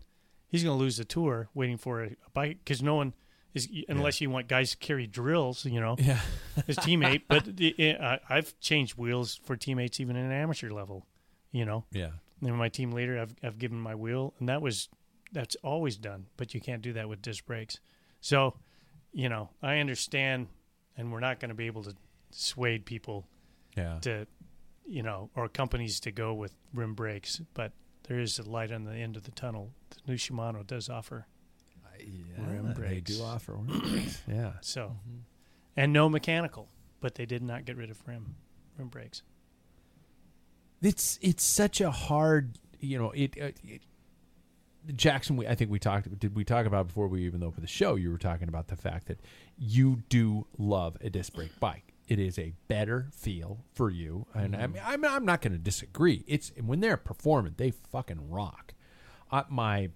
he's going to lose the tour waiting for a, a bike because no one is unless you want guys to carry drills. You know, Yeah. his teammate. But the- eh, I I've changed wheels for teammates even in an amateur level. You know, Yeah. and my team leader, I've I've given my wheel, and that was that's always done. But you can't do that with disc brakes. So, you know, I understand, and we're not going to be able to dissuade people Yeah. to, you know, or companies to go with rim brakes. But there is a light on the end of the tunnel. The new Shimano does offer Yeah, Rim they brakes. do offer rim brakes. Yeah. so, and no mechanical, but they did not get rid of rim rim brakes. It's it's such a hard, you know, it, uh, it Jackson, we, I think we talked. Did we talk about before we even opened the show? You were talking about the fact that you do love a disc brake bike. It is a better feel for you, and I mean, I'm, I'm not going to disagree. It's when they're performing, they fucking rock. Uh, my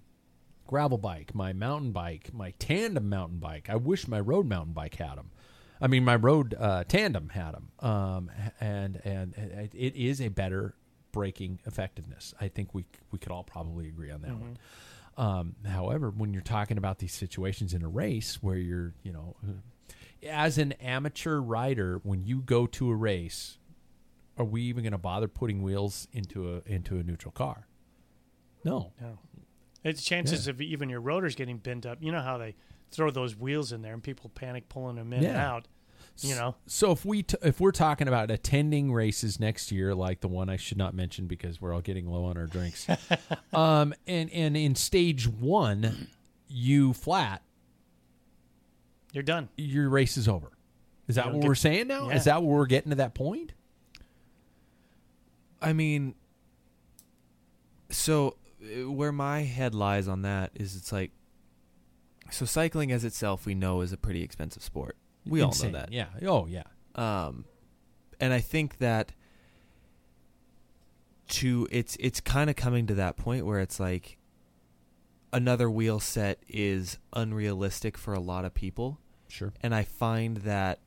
gravel bike, my mountain bike, my tandem mountain bike. I wish my road mountain bike had them. I mean, my road uh, tandem had them, um, and and it it is a better braking effectiveness. I think we we could all probably agree on that one. Um, however, when you're talking about these situations in a race where you're, you know, as an amateur rider, when you go to a race, are we even going to bother putting wheels into a into a neutral car? No. No, it's chances of even your rotors getting bent up. You know how they throw those wheels in there and people panic pulling them in and out. You know, So if we t- if we're talking about attending races next year, like the one I should not mention because we're all getting low on our drinks, um, and and in stage one, you flat, you're done. your race is over. Is that what get- we're saying now? Yeah. Is that what we're getting to that point? I mean, so uh, where my head lies on that is it's like, so cycling as itself, we know is a pretty expensive sport. We Insane. all know that. Yeah. Oh yeah. Um, and I think that to it's it's kind of coming to that point where it's like another wheel set is unrealistic for a lot of people Sure. and I find that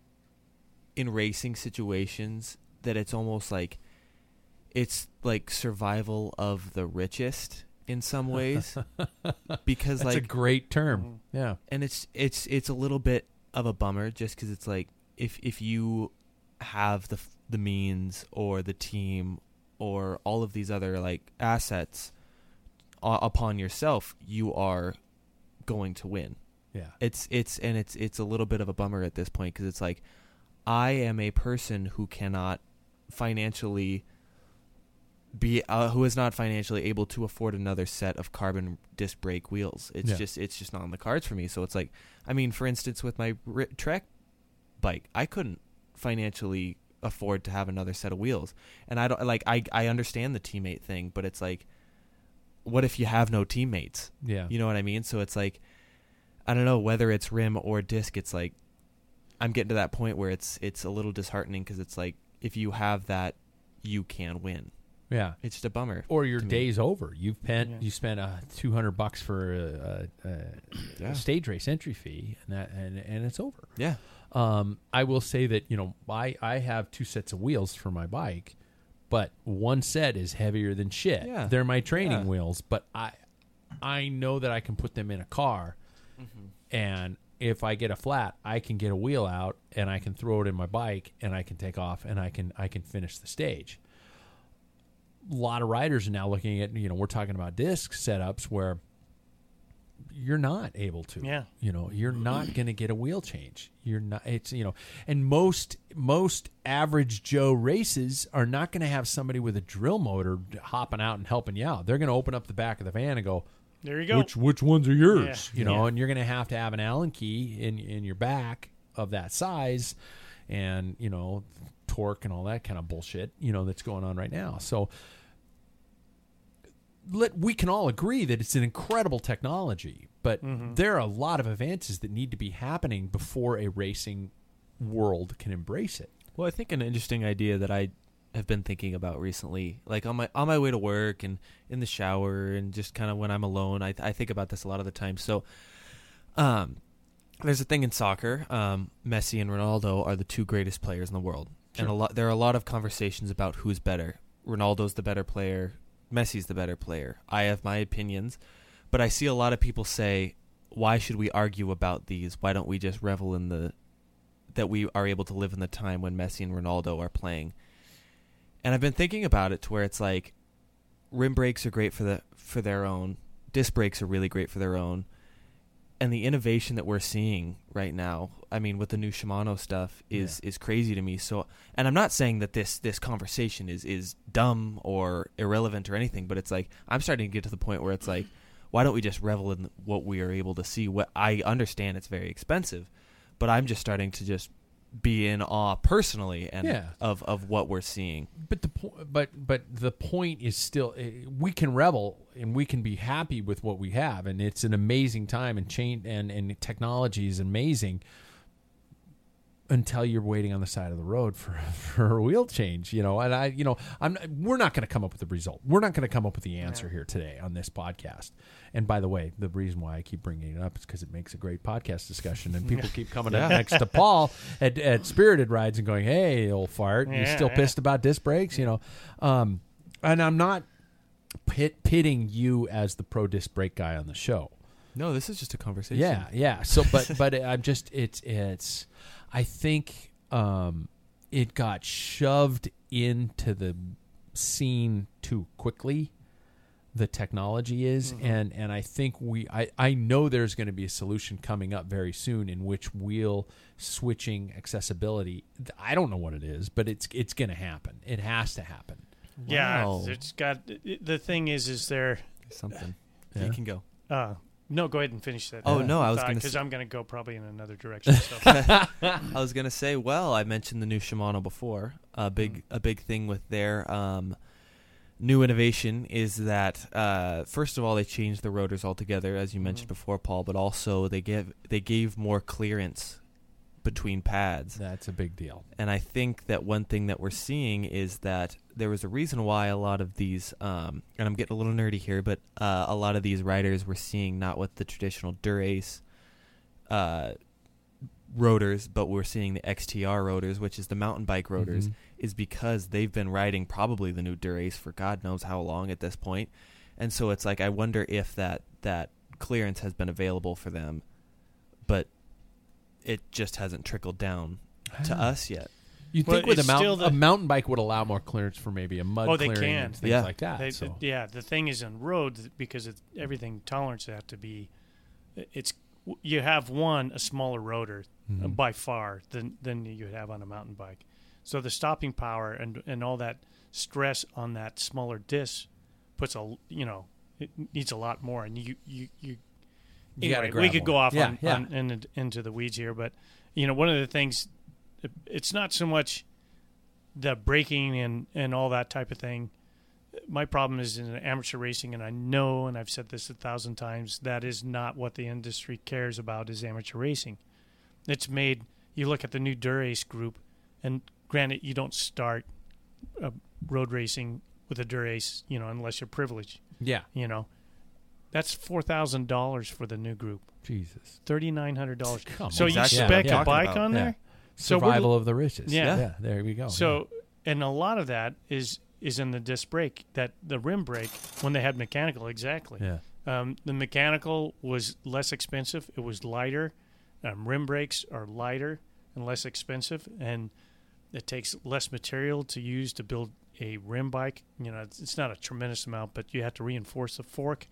in racing situations that it's almost like it's like survival of the richest in some ways because That's like a great term. Mhm. Yeah. and it's it's it's a little bit of a bummer just because it's like if if you have the the means or the team or all of these other like assets uh, upon yourself you are going to win Yeah. it's it's and it's it's a little bit of a bummer at this point because it's like I am a person who cannot financially be uh, who is not financially able to afford another set of carbon disc brake wheels. It's Yeah. just it's just not on the cards for me. So it's like I mean, for instance, with my r- Trek bike, I couldn't financially afford to have another set of wheels, and I don't like I I understand the teammate thing, but it's like, what if you have no teammates? Yeah. You know what I mean? So it's like, I don't know whether it's rim or disc. It's like, I'm getting to that point where it's it's a little disheartening because it's like if you have that, you can win. yeah. It's just a bummer. Or your to me. day's over. You've spent Yeah. you spent uh, two hundred bucks for a, a, a, Yeah. stage race entry fee, and that and and it's over. Yeah. Um, I will say that you know I I have two sets of wheels for my bike, but one set is heavier than shit. Yeah. They're my training Yeah. wheels, but I I know that I can put them in a car, and if I get a flat, I can get a wheel out and I can throw it in my bike and I can take off and I can I can finish the stage. A lot of riders are now looking at you know we're talking about disc setups where you're not able to Yeah. you know you're not going to get a wheel change you're not it's you know and most most average joe races are not going to have somebody with a drill motor hopping out and helping you out they're going to open up the back of the van and go There you go. which which ones are yours Yeah. you know Yeah. and you're going to have to have an allen key in in your back of that size and you know torque and all that kind of bullshit you know that's going on right now so let we can all agree that it's an incredible technology, but mm-hmm. there are a lot of advances that need to be happening before a racing world can embrace it. Well, I think an interesting idea that I have been thinking about recently, like on my on my way to work and in the shower and just kind of when I'm alone, I I think about this a lot of the time. So, um, there's a thing in soccer. Um, Messi and Ronaldo are the two greatest players in the world, and a lot there are a lot of conversations about who's better. Ronaldo's the better player. Messi's the better player. I have my opinions, but I see a lot of people say, "Why should we argue about these? Why don't we just revel in the that we are able to live in the time when Messi and Ronaldo are playing?" And I've been thinking about it to where it's like rim brakes are great for the for their own, disc brakes are really great for their own. and the innovation that we're seeing right now i mean with the new shimano stuff is is crazy to me. So and i'm not saying that this this conversation is is dumb or irrelevant or anything but it's like i'm starting to get to the point where it's like why don't we just revel in what we are able to see? What i understand it's very expensive but i'm just starting to just be in awe personally and Yeah. of of what we're seeing but the po- but but the point is still eh, we can revel and we can be happy with what we have and it's an amazing time and change and and technology is amazing until you're waiting on the side of the road for for a wheel change you know and i you know i'm we're not going to come up with the result. We're not going to come up with the answer here today on this podcast. And by the way the reason why i keep bringing it up is because it makes a great podcast discussion and people keep coming up next to paul at, at spirited rides and going hey old fart. You still yeah. pissed about disc brakes you know. Um and i'm not pit, pitting you as the pro disc brake guy on the show. No this is just a conversation. Yeah, yeah. So, but but I'm just it's it's. I think um, it got shoved into the scene too quickly. The technology is, and and I think we I I know there's going to be a solution coming up very soon in which wheel switching accessibility. I don't know what it is, but it's it's going to happen. It has to happen. Yeah, it's got the thing is, is there? something Yeah. you can go Uh, no, go ahead and finish that. Oh, no, I was because s- I'm going to go probably in another direction. So. I was gonna say, well, I mentioned the new Shimano before. A big, a big thing with their um, new innovation is that uh, first of all, they changed the rotors altogether, as you mentioned Mhm. before, Paul. But also, they give they gave more clearance between pads. That's a big deal. And I think that one thing that we're seeing is that there was a reason why a lot of these, um, and I'm getting a little nerdy here, but uh, a lot of these riders were seeing not with the traditional Dura-Ace uh, rotors, but we're seeing the XTR rotors, which is the mountain bike rotors, Mhm. is because they've been riding probably the new Dura-Ace for God knows how long at this point. And so it's like I wonder if that that clearance has been available for them, but it just hasn't trickled down to Ah. us yet. You Well, think with a it's mountain, still the- a mountain bike would allow more clearance for maybe a mud Oh, they clearing can. and things Yeah. like that. They- so. yeah, the thing is on roads because it's, everything tolerance have to be. It's you have one a smaller rotor Mhm. by far than than you have on a mountain bike, so the stopping power and and all that stress on that smaller disc puts a you know it needs a lot more, and you you you. You Anyway, grab we could go off Yeah, on, yeah. on in, into the weeds here, but you know one of the things it's not so much the braking and and all that type of thing my problem is in amateur racing, and I know, and I've said this a thousand times, that is not what the industry cares about is amateur racing. It's made. You look at the new Dura-Ace group, and granted, you don't start uh, road racing with a Dura-Ace, you know, unless you're privileged. yeah. You know, that's four thousand dollars for the new group, Jesus. thirty nine hundred dollars. So on. you spec yeah. a bike Talking on about- there. So we're- Survival of the richest. Yeah. yeah. There we go. So, and a lot of that is is in the disc brake, that the rim brake when they had mechanical, exactly. yeah. Um, the mechanical was less expensive. It was lighter. Um, rim brakes are lighter and less expensive, and it takes less material to use to build a rim bike. You know, it's, it's not a tremendous amount, but you have to reinforce the fork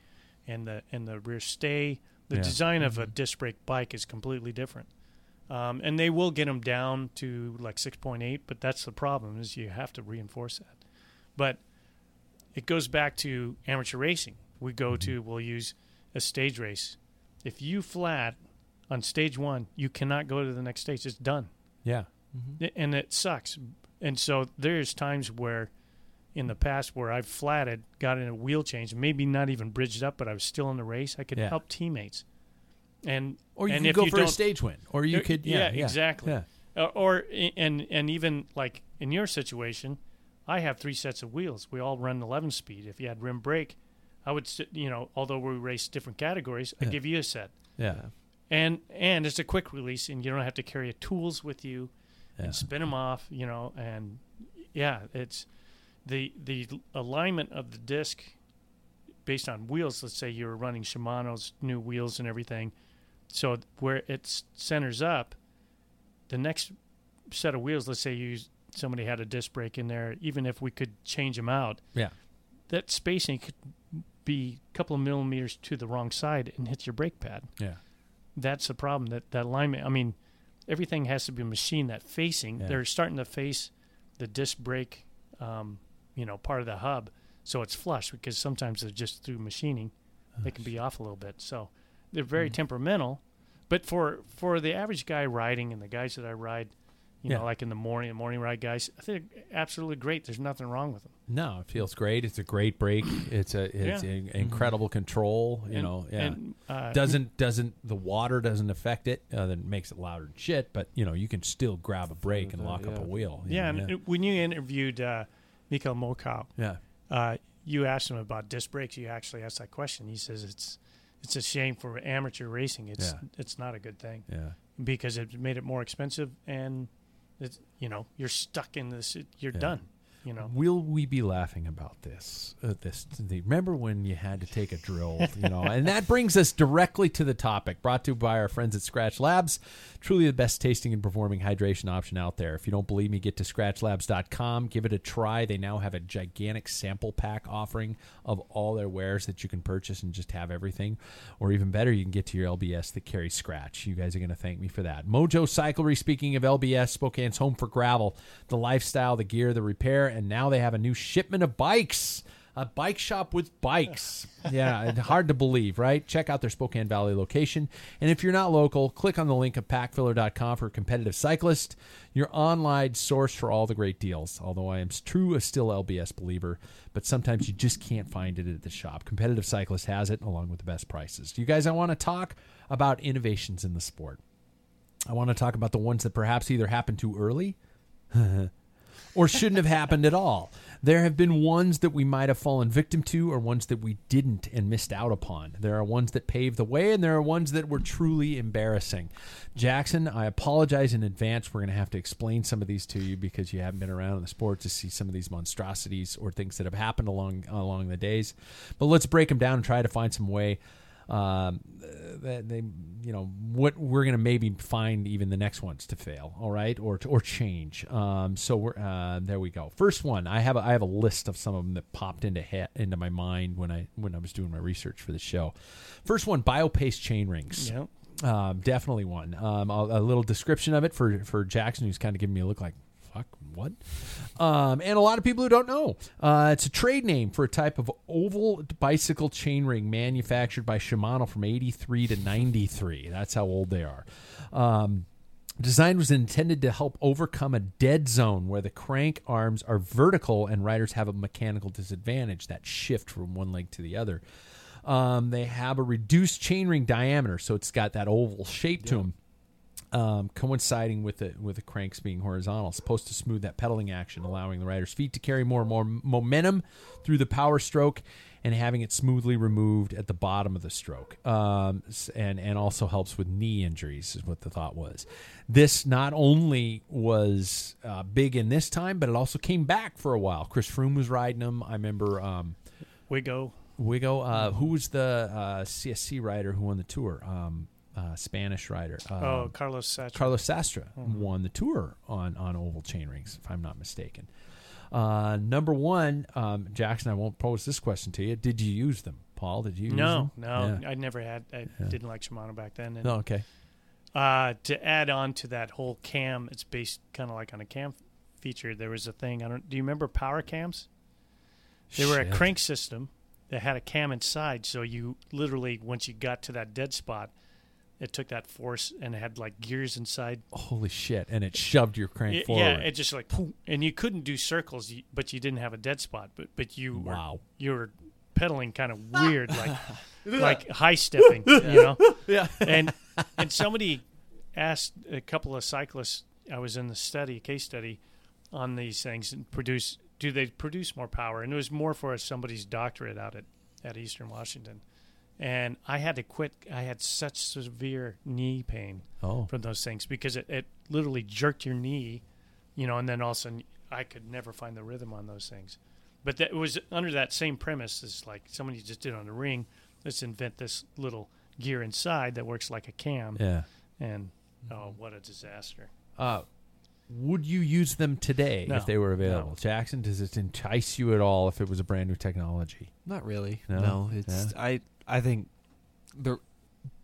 and the and the rear stay. The Yeah. design of a mm-hmm. disc brake bike is completely different. Um, and they will get them down to like 6.8, but that's the problem is you have to reinforce that. But it goes back to amateur racing. We go to mm-hmm. we'll use a stage race. If you flat on stage one, you cannot go to the next stage. It's done, Yeah. Mm-hmm. I- and it sucks. And so there's times where, in the past, where I've flatted, got in a wheel change, maybe not even bridged up, but I was still in the race. I could Yeah. help teammates, and Or you and could go you for a stage win. Or you could. Yeah. yeah, exactly. Yeah. uh, or and and even like in your situation, I have three sets of wheels. We all run 11 speed. If you had rim brake, I would you know, although we race different categories. I'd give you a set. Yeah. And and it's a quick release, and you don't have to carry tools with you and spin them off, you know. And yeah, it's the the alignment of the disc based on wheels. Let's say you're running Shimano's new wheels and everything, so where it centers up, the next set of wheels. Let's say you somebody had a disc brake in there, even if we could change them out, Yeah. that spacing could be a couple of millimeters to the wrong side and hit your brake pad. Yeah. that's the problem. That that alignment. I mean, everything has to be machined. That facing, Yeah. they're starting to face the disc brake, um, you know, part of the hub, so it's flush because sometimes they're just through machining, they can be off a little bit. So they're very Mhm. temperamental. But for for the average guy riding and the guys that I ride, you Yeah. know, like in the morning, the morning ride guys, I think they're absolutely great. There's nothing wrong with them. No, it feels great. It's a great brake. It's a it's Yeah. in- incredible control. You And- know, yeah. and, uh, doesn't doesn't the water doesn't affect it? Uh, that makes it louder than shit. But you know, you can still grab a brake and lock up yeah. a wheel. Yeah, know, and when you interviewed uh, Mikhail Mokow, yeah. uh, you asked him about disc brakes. You actually asked that question. He says it's it's a shame for amateur racing. It's Yeah. it's not a good thing Yeah. because it made it more expensive, and it's you know you're stuck in this. You're Yeah. done. You know. Will we be laughing about this? Uh, this the, remember when you had to take a drill, you know? and that brings us directly to the topic. Brought to you by our friends at Skratch Labs, truly the best tasting and performing hydration option out there. If you don't believe me, get to skratchlabs.com, give it a try. They now have a gigantic sample pack offering of all their wares that you can purchase and just have everything. Or even better, you can get to your LBS that carries Scratch. You guys are going to thank me for that. Mojo Cyclery, speaking of LBS, Spokane's home for gravel, the lifestyle, the gear, the repair, and now they have a new shipment of bikes. A bike shop with bikes. Yeah, hard to believe, right? Check out their Spokane Valley location. And if you're not local, click on the link at packfiller.com for competitive cyclist, your online source for all the great deals. Although I am true a still LBS believer, but sometimes you just can't find it at the shop. Competitive cyclist has it along with the best prices. You guys, I want to talk about innovations in the sport. I want to talk about the ones that perhaps either happened too early or shouldn't have happened at all. There have been ones that we might have fallen victim to, or ones that we didn't and missed out upon. There are ones that paved the way, and there are ones that were truly embarrassing. Jackson, I apologize in advance. We're going to have to explain some of these to you because you haven't been around in the sport to see some of these monstrosities or things that have happened along along the days. But let's break them down and try to find some way um, that they, you know, what we're going to maybe find even the next ones to fail, all right, or or change. Um, so we're uh, there we go. First one, I have a, I have a list of some of them that popped into he- into my mind when I when I was doing my research for the show. First one, biopace chain rings. Yeah. Um, definitely one. Um, a, a little description of it for for Jackson, who's kind of giving me a look like, fuck, what? Um, and a lot of people who don't know. Uh, it's a trade name for a type of oval bicycle chain ring manufactured by Shimano from 83 to 93. That's how old they are. Um, Design was intended to help overcome a dead zone where the crank arms are vertical and riders have a mechanical disadvantage, that shift from one leg to the other. Um, they have a reduced chainring diameter, so it's got that oval shape to them, um, coinciding with the with the cranks being horizontal. Supposed to smooth that pedaling action, allowing the rider's feet to carry more and more momentum through the power stroke, and having it smoothly removed at the bottom of the stroke. Um, and and also helps with knee injuries, is what the thought was. This not only was uh, big in this time, but it also came back for a while. Chris Froome was riding them. I remember. Um, Wiggo. Wiggo. Uh, who was the uh, CSC rider who won the tour? Um, uh, Spanish rider. Um, oh, Carlos Sacha. Carlos Sastre won the tour on on oval chain rings, if I'm not mistaken. Uh, number one, um, Jackson. I won't pose this question to you. Did you use them, Paul? Did you? use No, them? no, Yeah. I never had. I Yeah. didn't like Shimano back then. And, No. Okay. Uh, to add on to that whole cam, it's based kind of like on a cam feature. There was a thing. I don't. Do you remember power cams? They were a crank system that had a cam inside. So you literally, once you got to that dead spot, it took that force and it had like gears inside. Holy shit! And it shoved your crank It- forward. yeah, it just like, poof, and you couldn't do circles, but you didn't have a dead spot. But but you were wow. you were pedaling kind of weird, like like high stepping, you know. Yeah. and and somebody asked a couple of cyclists. I was in the study, case study, on these things and produce. Do they produce more power? And it was more for somebody's doctorate out at at Eastern Washington. And I had to quit. I had such severe knee pain Oh. from those things because it, it literally jerked your knee, you know, and then all of a sudden I could never find the rhythm on those things. But that it was under that same premise as like somebody just did on the ring. Let's invent this little gear inside that works like a cam. Yeah. And oh, what a disaster! Uh, would you use them today No. if they were available, No. Jackson? Does it entice you at all if it was a brand new technology? Not really. No? No, it's I I think the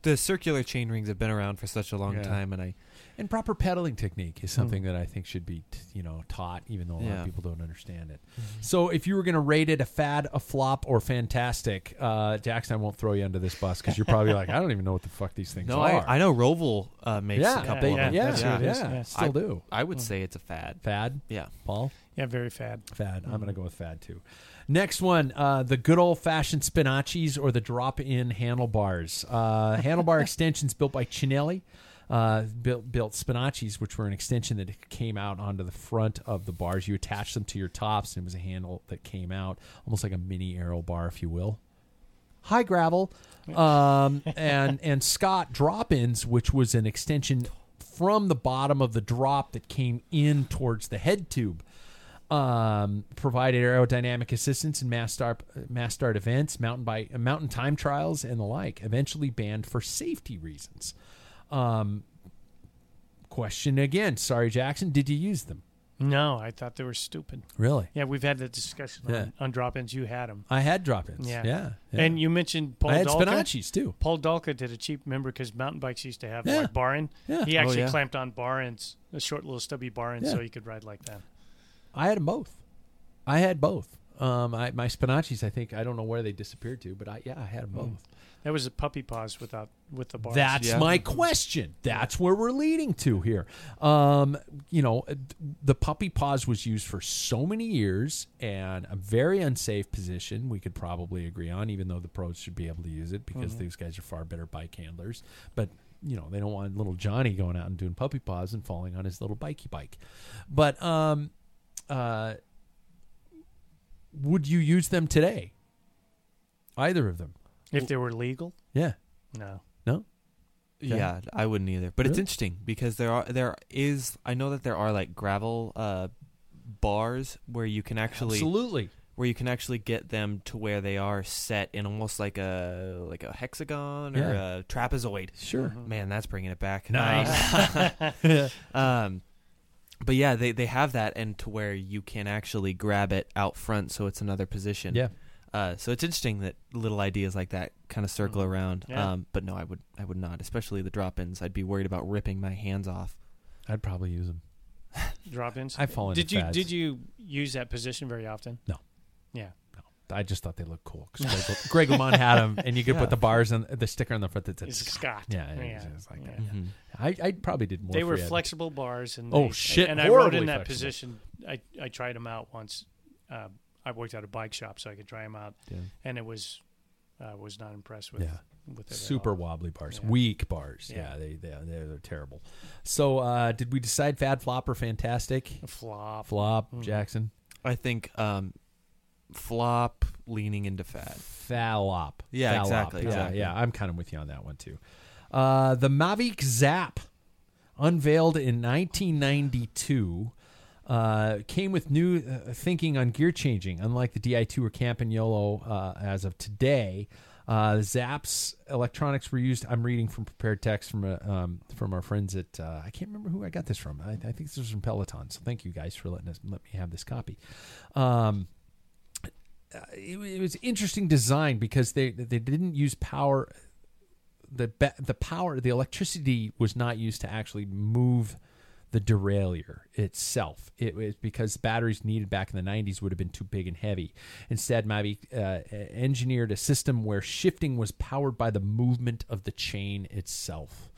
the circular chain rings have been around for such a long Yeah. time, and I And proper pedaling technique is something that I think should be, t- you know, taught, even though a lot of people don't understand it. So, if you were going to rate it a fad, a flop, or fantastic, uh, Jackson, I won't throw you under this bus because you're probably like, I don't even know what the fuck these things no, are. I, I know Roval uh, makes yeah, a couple they, of yeah, them. yeah, that's yeah, what it is, yeah. still I- do. I would say it's a fad. Fad, Yeah. Paul. Yeah, very fad. Fad. I'm going to go with fad too. Next one, uh, the good old fashioned Spinacis or the drop in handlebars. Uh, handlebar extensions built by Cinelli. Uh, built built Spinacis, which were an extension that came out onto the front of the bars. You attached them to your tops, and it was a handle that came out, almost like a mini aero bar, if you will. High gravel, um, and and Scott drop ins, which was an extension from the bottom of the drop that came in towards the head tube um, provided aerodynamic assistance in mass start, mass start events, mountain bike, uh, mountain time trials, and the like. Eventually banned for safety reasons. Um, question again. Sorry, Jackson. Did you use them? No, I thought they were stupid. Really? Yeah, we've had that discussion Yeah. on, on drop-ins. You had them, I had drop-ins. Yeah. yeah. yeah. and you mentioned Paul I had Dalka. Spinacis too. Paul Dalka did a cheap member because mountain bikes used to have Yeah. like bar end. Yeah. He Oh, actually yeah. clamped on bar ends, a short little stubby bar end, Yeah. so he could ride like that. I had them both. I had both. Um, I, my Spinacis, I think, I don't know where they disappeared to, but I, yeah, I had them both. That was a puppy paws without with the bars. That's Yeah. my question. That's where we're leading to here. Um, you know, the puppy paws was used for so many years and a very unsafe position. We could probably agree on, even though the pros should be able to use it because these guys are far better bike handlers. But you know, they don't want little Johnny going out and doing puppy paws and falling on his little bikey bike. But um, uh, would you use them today? Either of them? if they were legal, Yeah. no. No. Okay. Yeah, I wouldn't either. But it's interesting because there are there is I know that there are like gravel uh, bars where you can actually Absolutely. where you can actually get them to where they are set in almost like a like a hexagon or Yeah. a trapezoid. Sure. Man, that's bringing it back. Nice. Um, but yeah, they they have that and to where you can actually grab it out front, so it's another position. yeah. Uh, so it's interesting that little ideas like that kind of circle Mhm. around. Yeah. Um, but no, I would I would not, especially the drop-ins. I'd be worried about ripping my hands off. I'd probably use them. Drop-ins. I've fallen Did into you fads. did you use that position very often? No. Yeah. I just thought they looked cool because Greg, Greg LeMond had them, and you could Yeah. put the bars and the sticker on the front that said Scott. Scott. Yeah, it yeah. was- it was like yeah. that. Mhm. I, I probably did more. They were you. flexible bars, and Oh, they- shit, And I rode in that flexible. position. I I tried them out once. Uh, I worked at a bike shop, so I could try them out, Yeah. and it was uh, was not impressed with Yeah. with it Super wobbly bars, Yeah. weak bars. Yeah, Yeah. they they they're, they're terrible. So, uh, did we decide fad flop or fantastic? A flop. Flop, Mhm. Jackson. I think um, flop leaning into fad. Fallop. Yeah, Fallop. exactly, Yeah, exactly. yeah. I'm kind of with you on that one too. Uh, the Mavic Zap, unveiled in 1992, uh, came with new uh, thinking on gear changing. Unlike the Di2 or Campagnolo uh, as of today, uh, Zap's electronics were used. I'm reading from prepared text from uh, um, from our friends at I can't remember who I got this from. I, I think this was from Peloton. So thank you guys for letting us let me have this copy. Um, uh, it, it was interesting design because they they didn't use power. The the power the electricity was not used to actually move the derailleur itself. It was because batteries needed back in the 90s would have been too big and heavy. Instead, Mavic uh, engineered a system where shifting was powered by the movement of the chain itself.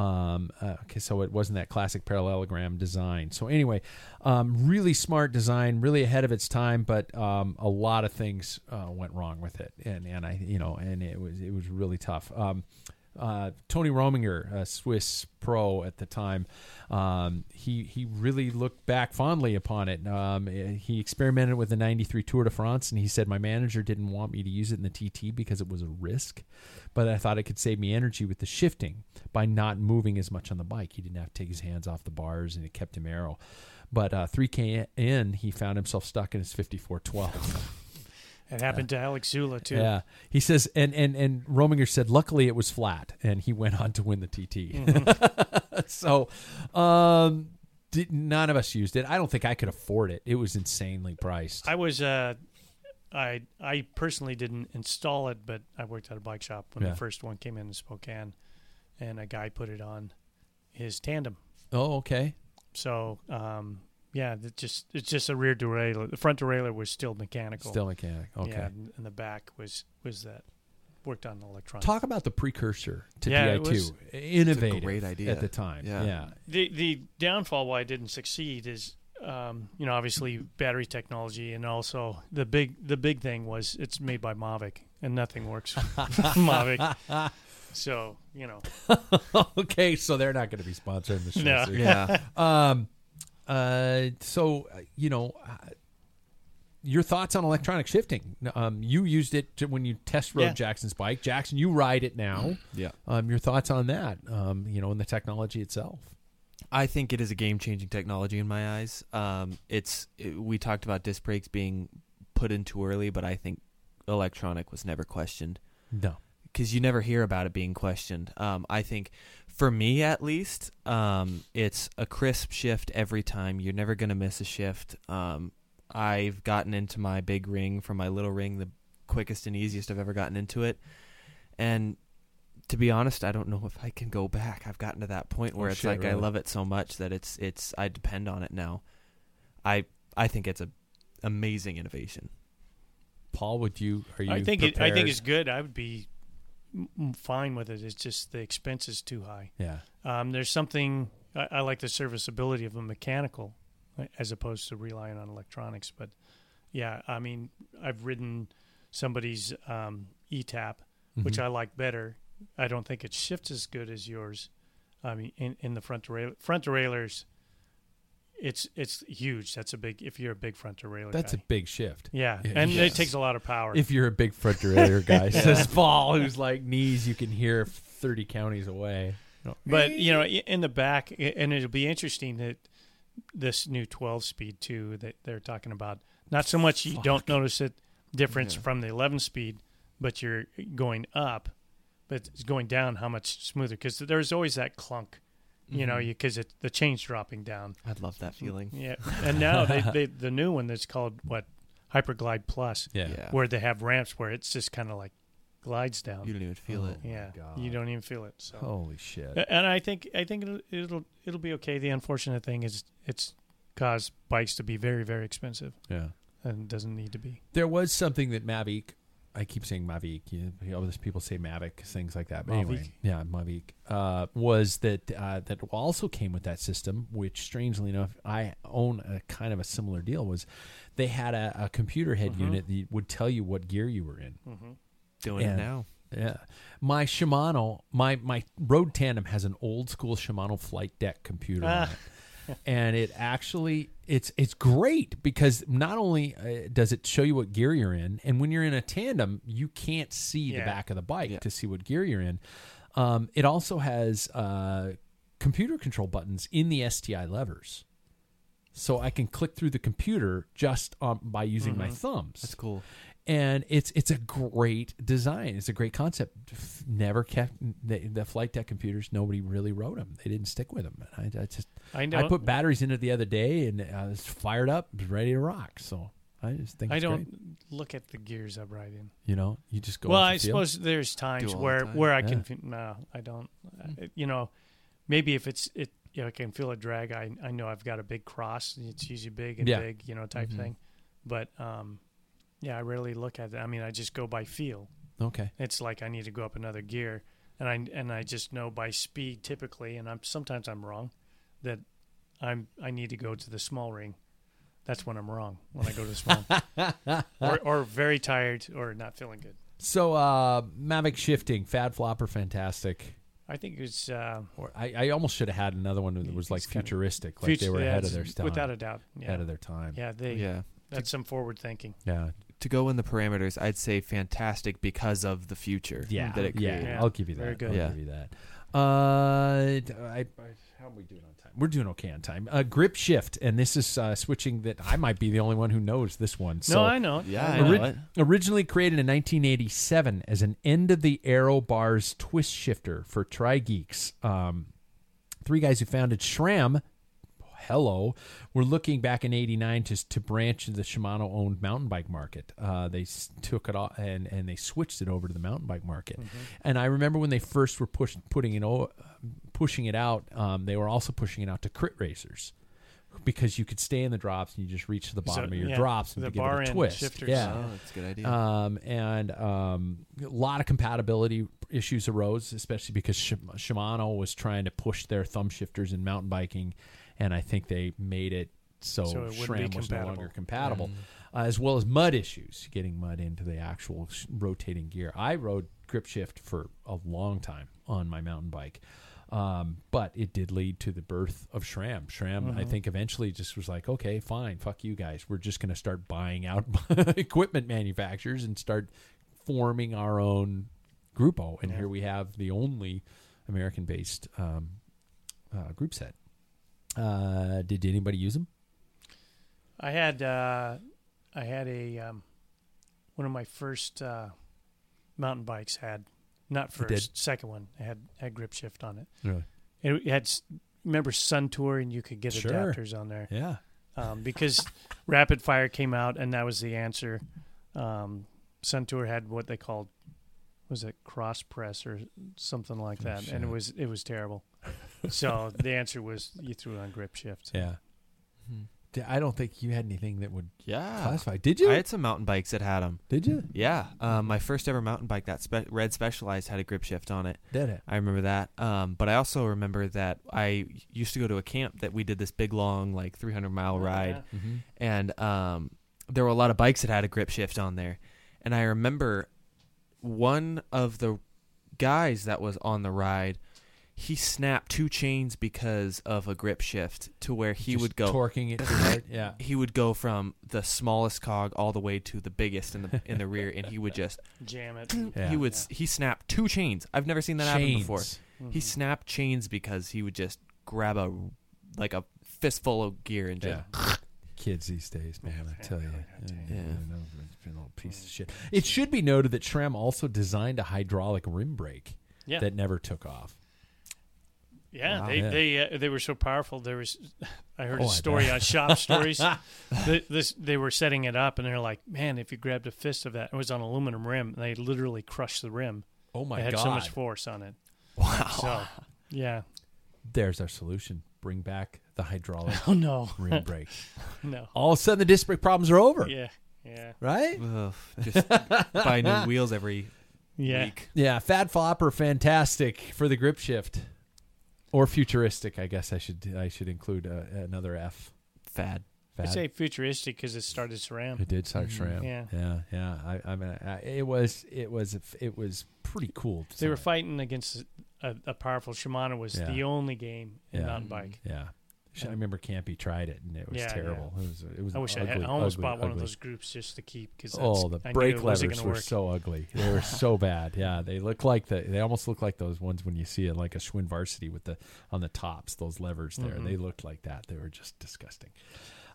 Um, uh, okay, so it wasn't that classic parallelogram design. So anyway, um, really smart design, really ahead of its time, but um, a lot of things uh, went wrong with it, and and I you know, and it was it was really tough. Um, uh, Tony Rominger, a Swiss pro at the time, um, he he really looked back fondly upon it. Um, he experimented with the '93 Tour de France, and he said, "My manager didn't want me to use it in the TT because it was a risk, but I thought it could save me energy with the shifting by not moving as much on the bike. He didn't have to take his hands off the bars, and it kept him arrow. But uh, 3K in, he found himself stuck in his 5412. It happened to Alex Zülle too. Yeah, he says, and and and Rominger said, luckily it was flat, and he went on to win the TT. Mm-hmm. so, um, did, none of us used it. I don't think I could afford it. It was insanely priced. I was uh, I I personally didn't install it, but I worked at a bike shop when Yeah. the first one came in in Spokane, and a guy put it on his tandem. Oh, okay. So um, yeah, that just it's just a rear derailleur. The front derailleur was still mechanical. Still mechanic. Okay. Yeah, and, and the back was was that worked on electronics. Talk about the precursor to Yeah, it Di2. was- Innovative. great idea. at the time. Yeah. yeah. the the downfall why it didn't succeed is um, you know obviously battery technology and also the big the big thing was it's made by Mavic and nothing works Mavic. So you know okay, so they're not going to be sponsoring the show. No. so- Yeah. Um, uh, so uh, you know, uh, your thoughts on electronic shifting? Um, you used it to, when you test rode Yeah. Jackson's bike. Jackson, you ride it now. yeah. Um, your thoughts on that? Um, you know, and the technology itself. I think it is a game changing technology in my eyes. Um, it's it, we talked about disc brakes being put in too early, but I think electronic was never questioned No. because you never hear about it being questioned. Um, I think for me at least, um, it's a crisp shift every time. You're never gonna miss a shift. Um, I've gotten into my big ring from my little ring the quickest and easiest I've ever gotten into it, and to be honest, I don't know if I can go back. I've gotten to that point where Oh, it's shit, like I love it so much that it's it's I depend on it now. I I think it's a amazing innovation. Paul, would you? Are you? I think it, I think it's good. I would be m- m- fine with it. It's just the expense is too high. Yeah. Um, there's something I, I like the serviceability of a mechanical uh, as opposed to relying on electronics. But yeah, I mean, I've ridden somebody's um, eTap, which Mhm. I like better. I don't think it shifts as good as yours. I mean, in, in the front derailleur, front derailleurs, it's it's huge. That's a big. If you're a big front derailleur, That's a big shift. yeah, Yeah, and yes. it takes a lot of power. If you're a big front derailleur guy, says Paul, who's like knees you can hear thirty counties away. No. But you know, in the back, and it'll be interesting that this new 12 speed too that they're talking about. Not so much you don't notice it difference Yeah. from the 11 speed, but you're going up, but it's going down how much smoother because there's always that clunk, you know, Mhm. because it the chain's dropping down. I'd love that feeling. Yeah, and now they, they the new one that's called what Hyperglide Plus, Yeah. Yeah. where they have ramps where it's just kind of like glides down. You don't even feel Oh. it. yeah, God. you don't even feel it. So. Holy shit. And I think I think it'll it'll it'll be okay. The unfortunate thing is it's caused bikes to be very very expensive, Yeah. and doesn't need to be. There was something that Mavic. I keep saying Mavic. You know, other people say Mavic, things like that. But anyway, yeah, Mavic uh, was that uh, that also came with that system. Which, strangely enough, I own a kind of a similar deal. Was they had a, a computer head Mhm. unit that would tell you what gear you were in. Mm-hmm. Doing Yeah. it now. Yeah, my Shimano, my my road tandem has an old school Shimano flight deck computer on Ah. it, and it actually it's it's great because not only uh, does it show you what gear you're in, and when you're in a tandem, you can't see the back of the bike Yeah. to see what gear you're in. Um, it also has uh, computer control buttons in the STI levers. So I can click through the computer just um, by using my Mhm. thumbs That's cool. And it's it's a great design. It's a great concept. Never kept the, the flight deck computers. Nobody really wrote them. They didn't stick with them. I, I just I. I put batteries in it the other day and I was fired up, ready to rock. So I just think I don't great. look at the gears I ride in. You know, you just go. well, I suppose there's times where time. where I Yeah. can. No, I don't. Uh, you know, maybe if it's it, you know, I can feel a drag. I I know I've got a big cross. It's usually big and Yeah. big, you know, type Mhm. thing. But um, yeah, I rarely look at it. I mean, I just go by feel. Okay. it's like I need to go up another gear, and I and I just know by speed typically, and I'm sometimes I'm wrong, that I'm I need to go to the small ring. That's when I'm wrong when I go to the small, or or very tired or not feeling good. So uh Mavic shifting, Fad Flopper, fantastic. I think it's uh, Or I, I almost should have had another one that was like It's kinda- futuristic, like future- they were yeah, ahead of their time. without a doubt. Yeah, ahead of their time. yeah, they Yeah. that's some forward thinking. Yeah. To go in the parameters, I'd say fantastic because of the future Yeah, that it yeah, created. Yeah. I'll give you that. Very good. I'll Yeah. give you that. Uh, d- I, I- how are we doing on time? We're doing okay on time. Uh, grip shift, and this is uh, switching that I might be the only one who knows this one. So no, I know. Yeah, I I know. know Ori- originally created in 1987 as an end of the aero bars twist shifter for Tri Geeks. Um, three guys who founded SRAM hello. We're looking back in '89 to to branch the Shimano owned mountain bike market. Uh, they took it off and and they switched it over to the mountain bike market. And I remember when they first were push, putting it o- pushing it out, um, they were also pushing it out to crit racers. Because you could stay in the drops and you just reach to the bottom So, of your yeah, drops and the give it a twist. shifters. Yeah, Oh, that's a good idea. um, and um, a lot of compatibility issues arose, especially because Shimano was trying to push their thumb shifters in mountain biking, and I think they made it so, So it SRAM was no compatible. longer compatible, uh, as well as mud issues, getting mud into the actual sh- rotating gear. I rode grip shift for a long time on my mountain bike. Um, but it did lead to the birth of SRAM. SRAM, I think, eventually just was like, okay, fine, fuck you guys. We're just going to start buying out equipment manufacturers and start forming our own Grupo. And Yeah. here we have the only American-based um, uh, group set. Uh, did anybody use them? I had uh, I had a um, one of my first uh, mountain bikes had not first second one I had had grip shift on it. Really? It had remember SunTour and you could get Sure. adapters on there Yeah. um, because Rapid Fire came out and that was the answer. Um, SunTour had what they called was it cross press or something like Oh, that, and it was it was terrible. So the answer was you threw it on grip shift. Yeah. Mhm. D- I don't think you had anything that would Yeah. classify. Did you? I had some mountain bikes that had them. Did you? Yeah. Um, my first ever mountain bike, that spe- red Specialized, had a grip shift on it. Did it? I remember that. Um, but I also remember that I used to go to a camp that we did this big, long, like 300 mile ride. Yeah. Mm-hmm. and um, there were a lot of bikes that had a grip shift on there. And I remember one of the guys that was on the ride, he snapped two chains because of a grip shift to where he would go. torquing it hard. Yeah. he would go from the smallest cog all the way to the biggest in the in the rear, and he would just Jam it. Yeah. he would he snapped two chains. I've never seen that happen before. Chains. He mm-hmm. snapped chains because he would just grab a like a fistful of gear and just Yeah. Kids these days, man, I tell you. Yeah. Yeah. Yeah. It's been a little piece of shit. It should be noted that SRAM also designed a hydraulic rim brake Yeah, that never took off. Yeah. Wow. They Yeah. they uh, they were so powerful. There was, I heard Oh, a I story on Shop Stories. the, this they were setting it up, and they're like, "Man, if you grabbed a fist of that, it was on aluminum rim. And they literally crushed the rim. Oh my it had god. so much force on it. wow. So, yeah. There's our solution. Bring back the hydraulic Oh no, rim brake. no. All of a sudden the disc brake problems are over. Yeah, yeah, Right? Ugh, just buy new wheels every yeah. week. Yeah, Fat Flopper, fantastic for the grip shift, or futuristic. I guess I should I should include uh, another F. Fad. I Fad. say futuristic because it started SRAM. it did start Mhm. SRAM. Yeah. yeah, yeah. I, I mean, I, it was it was it was pretty cool. They were design. fighting against a, a powerful Shimano. Was Yeah. the only game in Yeah. mountain bike. Yeah. I remember Campy tried it and it was Yeah, yeah. terrible. It was it was I wish ugly, I had. I almost ugly, bought one of those groups just to keep because Oh, the I brake levers were work. so ugly. They were so bad. Yeah, they look like the. They almost look like those ones when you see it, like a Schwinn Varsity with the on the tops. Those levers there, Mhm. they looked like that. They were just disgusting.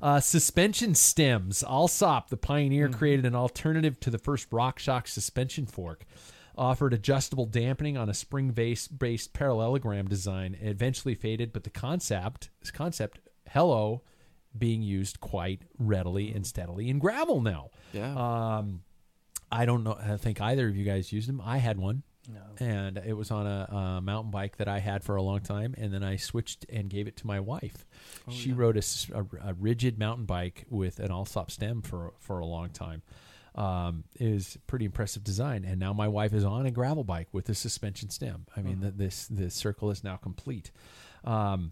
Uh, suspension stems. Allsop, the pioneer, Mhm. created an alternative to the first RockShox suspension fork. Offered adjustable dampening on a spring-based parallelogram design. It eventually faded, but the concept, this concept, hello, being used quite readily and steadily in gravel now. Yeah. Um, I don't know. I think either of you guys used them. I had one, No. and it was on a, a mountain bike that I had for a long time, and then I switched and gave it to my wife. Oh, she yeah. rode a rigid mountain bike with an Allsop stem for for a long time. Um, was pretty impressive design, and now my wife is on a gravel bike with a suspension stem. I mean, Mhm. the, this the circle is now complete. Um,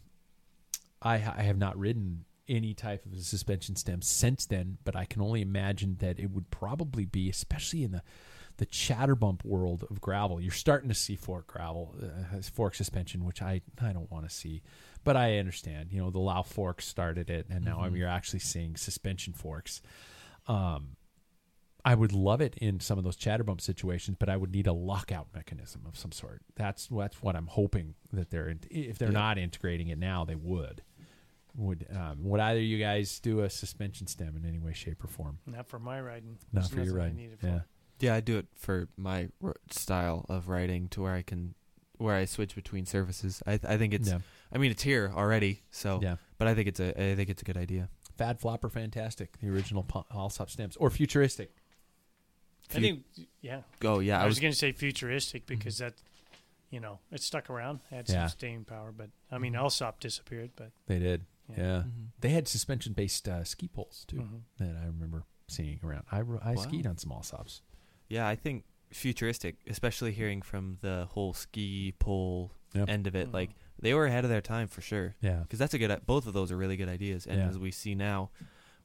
I, I have not ridden any type of a suspension stem since then, but I can only imagine that it would probably be, especially in the the chatterbump world of gravel. You're starting to see fork gravel, uh, fork suspension, which I I don't want to see, but I understand. You know, the Lauf fork started it, and now I'm Mhm. you're actually seeing suspension forks. Um, I would love it in some of those chatterbump situations, but I would need a lockout mechanism of some sort. That's that's what I'm hoping that they're in, if they're Yeah. not integrating it now, they would. Would um, would either of you guys do a suspension stem in any way, shape, or form? Not for my riding. Not There's for your riding. I ride. need it for. Yeah. Yeah, I do it for my r- style of riding to where I can where I switch between surfaces. I I think it's yeah. I mean it's here already, so Yeah. but I think it's a I think it's a good idea. Fad flopper, fantastic. The original pa- Allsop stamps or futuristic. I think, yeah. Go yeah, I I was was going to say futuristic because that, you know, it stuck around, had some Yeah. staying power. But I mean, Allsop disappeared, but They did. Yeah, Yeah. Mhm. they had suspension based uh, ski poles too mhm. that I remember seeing around. I ro- I Wow. skied on some Allsops. yeah. I think futuristic, especially hearing from the whole ski pole Yep. end of it, Mhm. like they were ahead of their time for sure. Yeah, Because that's a good. Both of those are really good ideas, and Yeah. as we see now,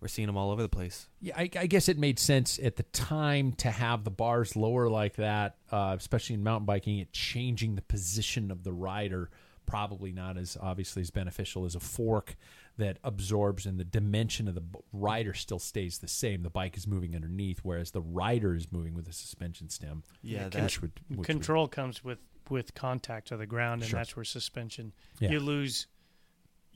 we're seeing them all over the place. Yeah, I, I guess it made sense at the time to have the bars lower like that, uh, especially in mountain biking. It changing the position of the rider probably not as obviously as beneficial as a fork that absorbs, and the dimension of the rider still stays the same. The bike is moving underneath, whereas the rider is moving with a suspension stem. Yeah, Yeah, that, which would which would- Control comes with with contact to the ground, and Sure. that's where suspension. Yeah. You lose,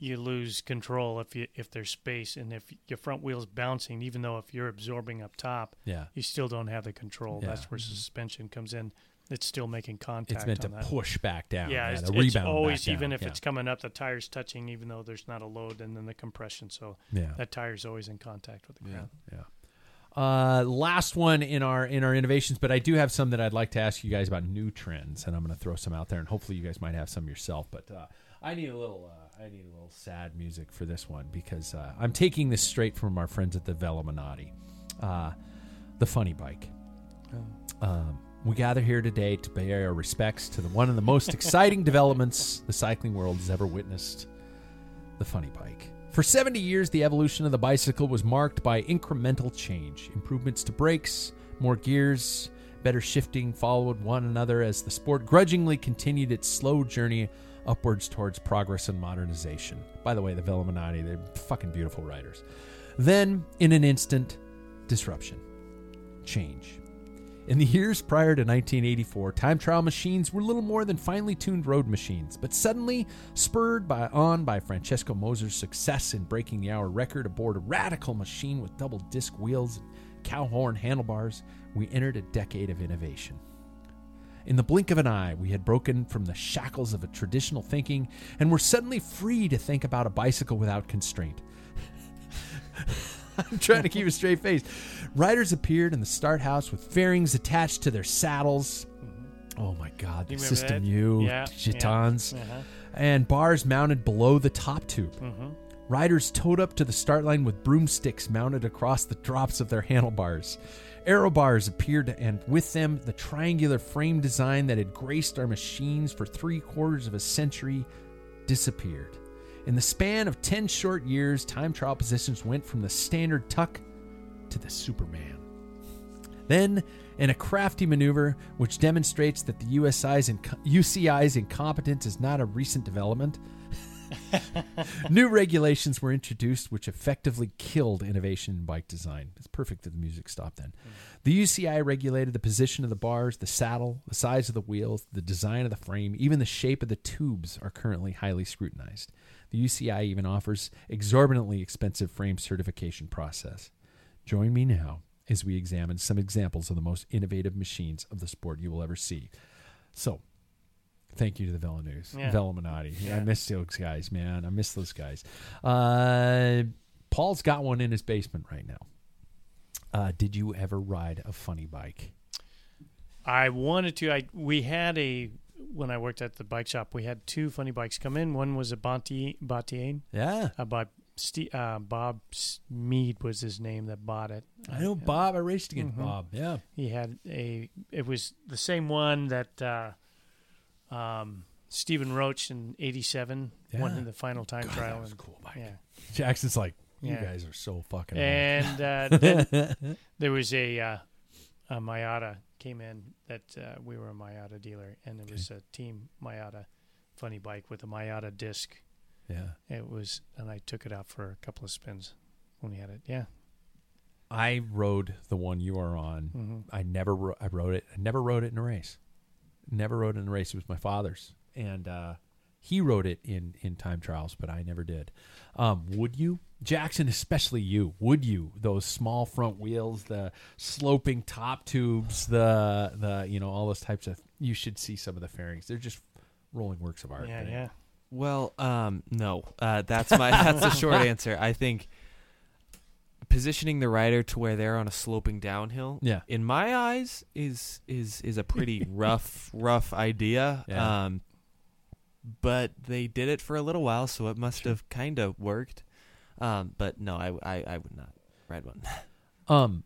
you lose control if you if there's space and if your front wheel's bouncing. Even though if you're absorbing up top, yeah, you still don't have the control. Yeah. That's where suspension comes in. It's still making contact. it's meant to that. push back down. Yeah, it's, the it's rebound always even if yeah. it's coming up, the tire's touching, even though there's not a load, and then the compression. So yeah. that tire's always in contact with the Yeah. ground. Yeah. Uh, last one in our in our innovations, but I do have some that I'd like to ask you guys about new trends, and I'm going to throw some out there, and hopefully you guys might have some yourself. But uh, I need a little uh, I need a little sad music for this one because uh, I'm taking this straight from our friends at the Velominati, uh, the funny bike. Um, we gather here today to pay our respects to the one of the most exciting developments the cycling world has ever witnessed the funny bike. For 70 years, the evolution of the bicycle was marked by incremental change. Improvements to brakes, more gears, better shifting followed one another as the sport grudgingly continued its slow journey upwards towards progress and modernization. By the way, the Velominati, they're fucking beautiful riders. Then, in an instant, disruption, change. In the years prior to 1984, time trial machines were little more than finely tuned road machines, but suddenly, spurred by, on by Francesco Moser's success in breaking the hour record aboard a radical machine with double disc wheels and cow horn handlebars, we entered a decade of innovation. In the blink of an eye, we had broken from the shackles of a traditional thinking and were suddenly free to think about a bicycle without constraint. I'm trying to keep a straight face. Riders appeared in the start house with fairings attached to their saddles. Oh my God, the System that? U, Yeah, Gitanes, Uh-huh. and bars mounted below the top tube. hmm Riders towed up to the start line with broomsticks mounted across the drops of their handlebars. Aero bars appeared, and with them, the triangular frame design that had graced our machines for three quarters of a century disappeared. In the span of 10 short years, time trial positions went from the standard tuck to the Superman. Then, in a crafty maneuver which demonstrates that the USI's inc- UCI's incompetence is not a recent development, New regulations were introduced which effectively killed innovation in bike design. It's perfect that the music stopped then. The UCI regulated the position of the bars, the saddle, the size of the wheels, the design of the frame, even the shape of the tubes are currently highly scrutinized. The UCI even offers exorbitantly expensive frame certification process. Join me now as we examine some examples of the most innovative machines of the sport you will ever see. So, thank you to the News, Yeah. Velominati. I Yeah. miss those guys, man. I miss those guys. Uh, Paul's got one in his basement right now. Uh, did you ever ride a funny bike? I wanted to. I we had a when I worked at the bike shop. We had two funny bikes come in. One was a Bonti Battaglin Yeah, uh, by uh, Bob Mead was his name that bought it. I know Bob. I raced against Mhm. Bob. Yeah, He had a. It was the same one that uh, um, Stephen Roche in '87 won in the final time God, trial. that was and- cool bike. Yeah, Jackson's like, you Yeah. guys are so fucking. and uh, then there was a, uh, a Miyata came in that uh, we were a Miyata dealer, and it was a team Miyata funny bike with a Miyata disc. yeah. It was, and I took it out for a couple of spins when we had it. Yeah. I rode the one you are on. hmm I never ro- I rode it. I never rode it in a race. Never rode in a race. It was my father's, and uh, he rode it in in time trials, but I never did. Um, would you, Jackson? Especially you. Would you? Those small front wheels, the sloping top tubes, the the you know all those types of. You should see some of the fairings. They're just rolling works of art. Yeah, yeah. Well, um, no. Uh, that's my that's the short answer. I think positioning the rider to where they're on a sloping downhill, Yeah. in my eyes, is is is a pretty rough rough idea. Yeah. Um, but they did it for a little while, so it must have kind of worked. Um, but no, I, I I would not ride one. Um,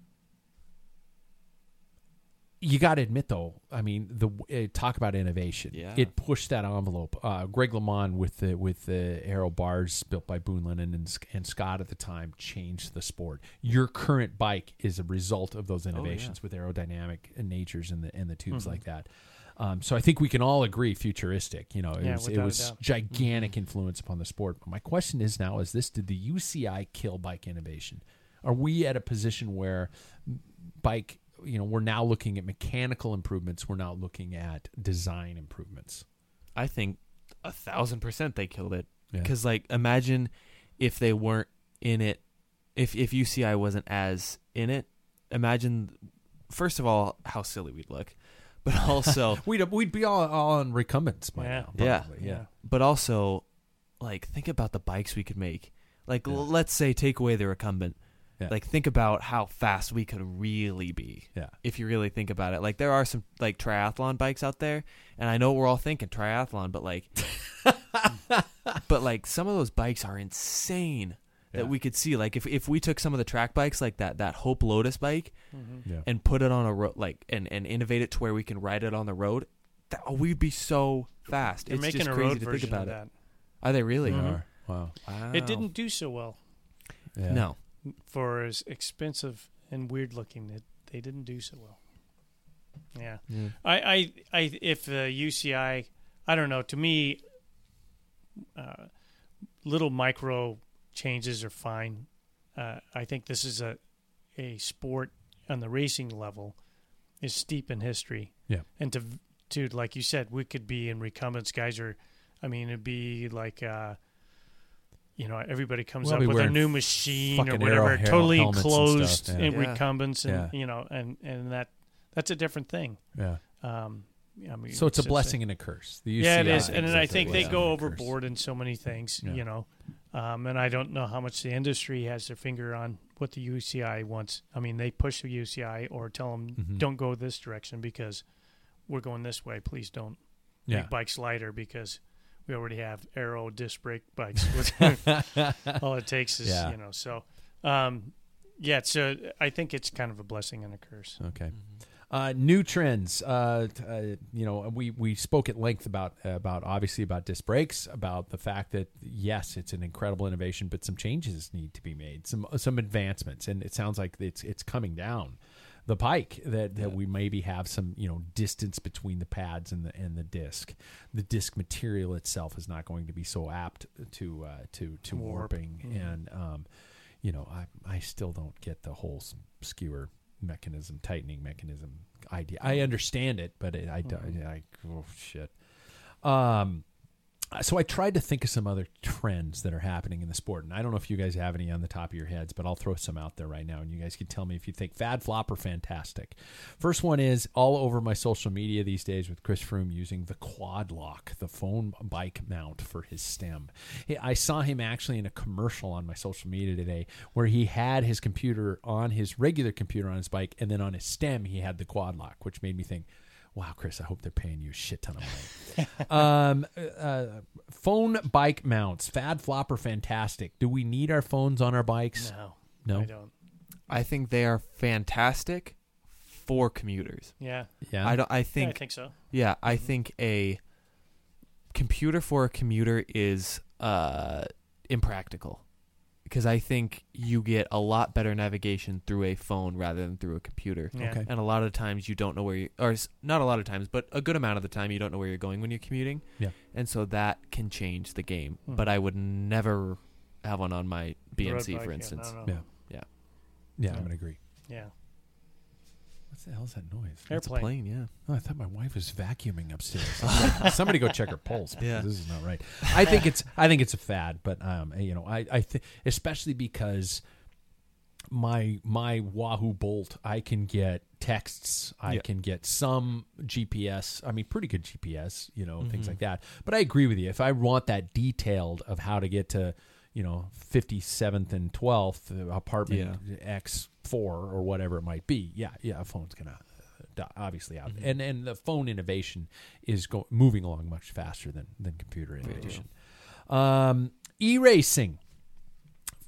you got to admit, though, I mean, the uh, talk about innovation. Yeah. It pushed that envelope. Uh, Greg LeMond with the with the aero bars built by Boone Lennon and, and Scott at the time changed the sport. Your current bike is a result of those innovations with aerodynamic natures and the and the tubes like that. Um, so I think we can all agree futuristic. You know, it Yeah, was, it was gigantic influence upon the sport. But my question is now: Is this did the UCI kill bike innovation? Are we at a position where bike? You know, we're now looking at mechanical improvements. We're now looking at design improvements. I think a thousand percent they killed it. Yeah. Because like, imagine if they weren't in it, if if UCI wasn't as in it. Imagine, first of all, how silly we'd look, but also, We'd we'd be all, all on recumbents by Yeah. now. Yeah. yeah. but also, like, think about the bikes we could make. Like, Yeah. l- let's say take away the recumbent. Yeah. Like, think about how fast we could really be. Yeah. if you really think about it. Like there are some like triathlon bikes out there, and I know we're all thinking triathlon, but like, but like some of those bikes are insane that Yeah. we could see. Like if if we took some of the track bikes, like that that Hope Lotus bike, Mm-hmm. Yeah. and put it on a road, like and and innovate it to where we can ride it on the road, that, oh, we'd be so fast. They're it's making just a crazy road to think about of it. Are they really? They Mhm. are. Wow. Wow. It didn't do so well Yeah. No. For as expensive and weird looking. that they didn't do so well. Yeah. Yeah. I, I, I, if the UCI, I don't know. To me, uh, little micro changes are fine. Uh, I think this is a a sport on the racing level is steep in history. Yeah. and to to like you said, we could be in recumbents. Guys are, I mean, it'd be like. Uh, you know, everybody comes We'll up with a new machine or whatever, aero hel- totally helmets and enclosed stuff, yeah. in Yeah. recumbents, and Yeah. you know, and and that that's a different thing. Yeah. Um, I mean, So it's a just blessing and a curse. The UCI yeah, it is, thinks and then it's I a think they go and a curse. overboard in so many things, Yeah. you know. Um, and I don't know how much the industry has their finger on what the UCI wants. I mean, they push the UCI or tell them Mhm. don't go this direction because we're going this way. Please don't Yeah. make bikes lighter because we already have aero disc brake bikes. All it takes is Yeah. you know. So, um, yeah. So I think it's kind of a blessing and a curse. Okay. Uh, new trends. Uh, uh, you know, we, we spoke at length about about obviously about disc brakes, about the fact that yes, it's an incredible innovation, but some changes need to be made, some some advancements, and it sounds like it's it's coming down the pike that, that we maybe have some you know distance between the pads and the and the disc. The disc material itself is not going to be so apt to uh, to to Warp. warping, Mhm. and um, you know, I I still don't get the whole skewer mechanism, tightening mechanism idea. I understand it, but it, I, don't- Mhm. I, oh shit. Um, so I tried to think of some other trends that are happening in the sport, and I don't know if you guys have any on the top of your heads, but I'll throw some out there right now, and you guys can tell me if you think fad, flop, or fantastic. First one is all over my social media these days with Chris Froome using the quad lock, the phone bike mount for his stem. I saw him actually in a commercial on my social media today where he had his computer on his regular computer on his bike, and then on his stem he had the quad lock, which made me think. Wow, Chris, I hope they're paying you a shit ton of money. um, uh, phone bike mounts, fad, flop, or fantastic. Do we need our phones on our bikes? No, No. I don't. I think they are fantastic for commuters. Yeah, Yeah. I don't. I yeah, think I think so. Yeah, I Mhm. think a computer for a commuter is uh, impractical because I think you get a lot better navigation through a phone rather than through a computer. Yeah. Okay. And a lot of times you don't know where you, or s- not a lot of times, but a good amount of the time you don't know where you're going when you're commuting. Yeah. And so that can change the game. Mhm. But I would never have one on my BMC, bike, for instance. no, no. Yeah. Yeah. yeah, I'm going to agree. Yeah. What the hell is that noise? It's a Airplane. plane, yeah. Oh, I thought my wife was vacuuming upstairs. Somebody go check her pulse because Yeah. this is not right. I think it's I think it's a fad, but um, you know, I I think especially because my my Wahoo Bolt, I can get texts. I Yeah. can get some GPS. I mean, pretty good GPS, you know, things Mhm. like that. But I agree with you. If I want that detailed of how to get to, you know, 57th and 12th uh, apartment X4 or whatever it might be, yeah, yeah, a phone's going to obviously out. And and the phone innovation is go- moving along much faster than than computer innovation. Um, e-racing.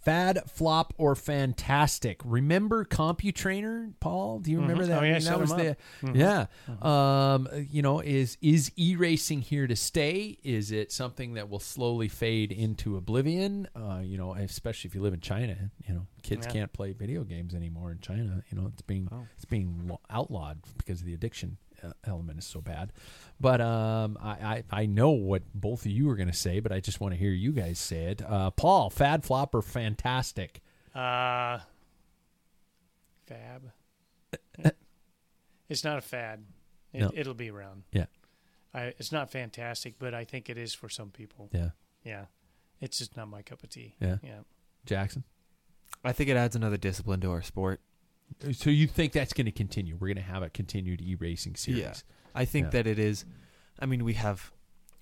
Fad, flop, or fantastic. Remember CompuTrainer, Paul? Do you remember Mhm. that? Oh, yeah, I mean, that was the. Mhm. yeah. Um, you know, is is e racing here to stay? Is it something that will slowly fade into oblivion? Uh, you know, especially if you live in China. You know, kids Yeah. can't play video games anymore in China. You know, it's being Oh. it's being outlawed because of the addiction element is so bad. But um, I, I I know what both of you are going to say, but I just want to hear you guys say it. Uh, Paul, fad, flop, or fantastic? Uh, fab. it's not a fad. It, No. It'll be around. Yeah. I, it's not fantastic, but I think it is for some people. Yeah, Yeah. It's just not my cup of tea. Yeah. Yeah. Jackson. I think it adds another discipline to our sport. So you think that's going to continue? We're going to have a continued e racing series. Yeah. I think Yeah. that it is. I mean, we have.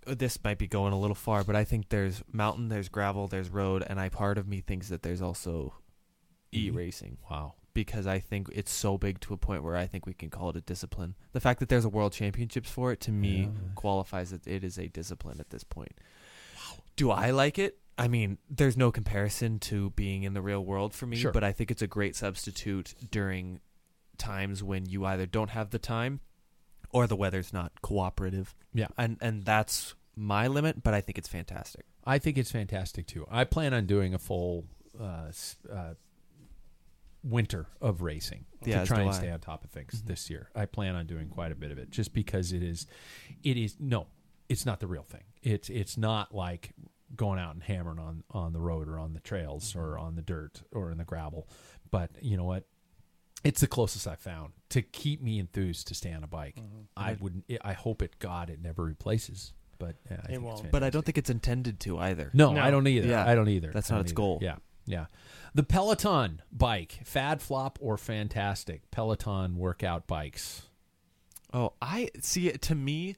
uh, This might be going a little far, but I think there's mountain, there's gravel, there's road, and I part of me thinks that there's also e racing Wow. because I think it's so big to a point where I think we can call it a discipline. The fact that there's a world championships for it to me Yeah. qualifies that it is a discipline at this point. Wow. Do I like it? I mean, there's no comparison to being in the real world for me, Sure. but I think it's a great substitute during times when you either don't have the time or the weather's not cooperative. Yeah. And and that's my limit, but I think it's fantastic. I think it's fantastic too. I plan on doing a full uh, uh, winter of racing Yeah, to try and I. stay on top of things Mhm. this year. I plan on doing quite a bit of it just because it is, it is no, it's not the real thing. It's it's not like going out and hammering on on the road or on the trails Mm-hmm. or on the dirt or in the gravel. But you know what? It's the closest I found to keep me enthused to stay on a bike. Mm-hmm. I would. I hope it. God, it never replaces. But yeah, I think it's won't. But I don't think it's intended to either. No, No. I don't either. Yeah. I don't either. That's I not don't its either. goal. Yeah, yeah. The Peloton bike, fad, flop, or fantastic? Peloton workout bikes. Oh, I see it to me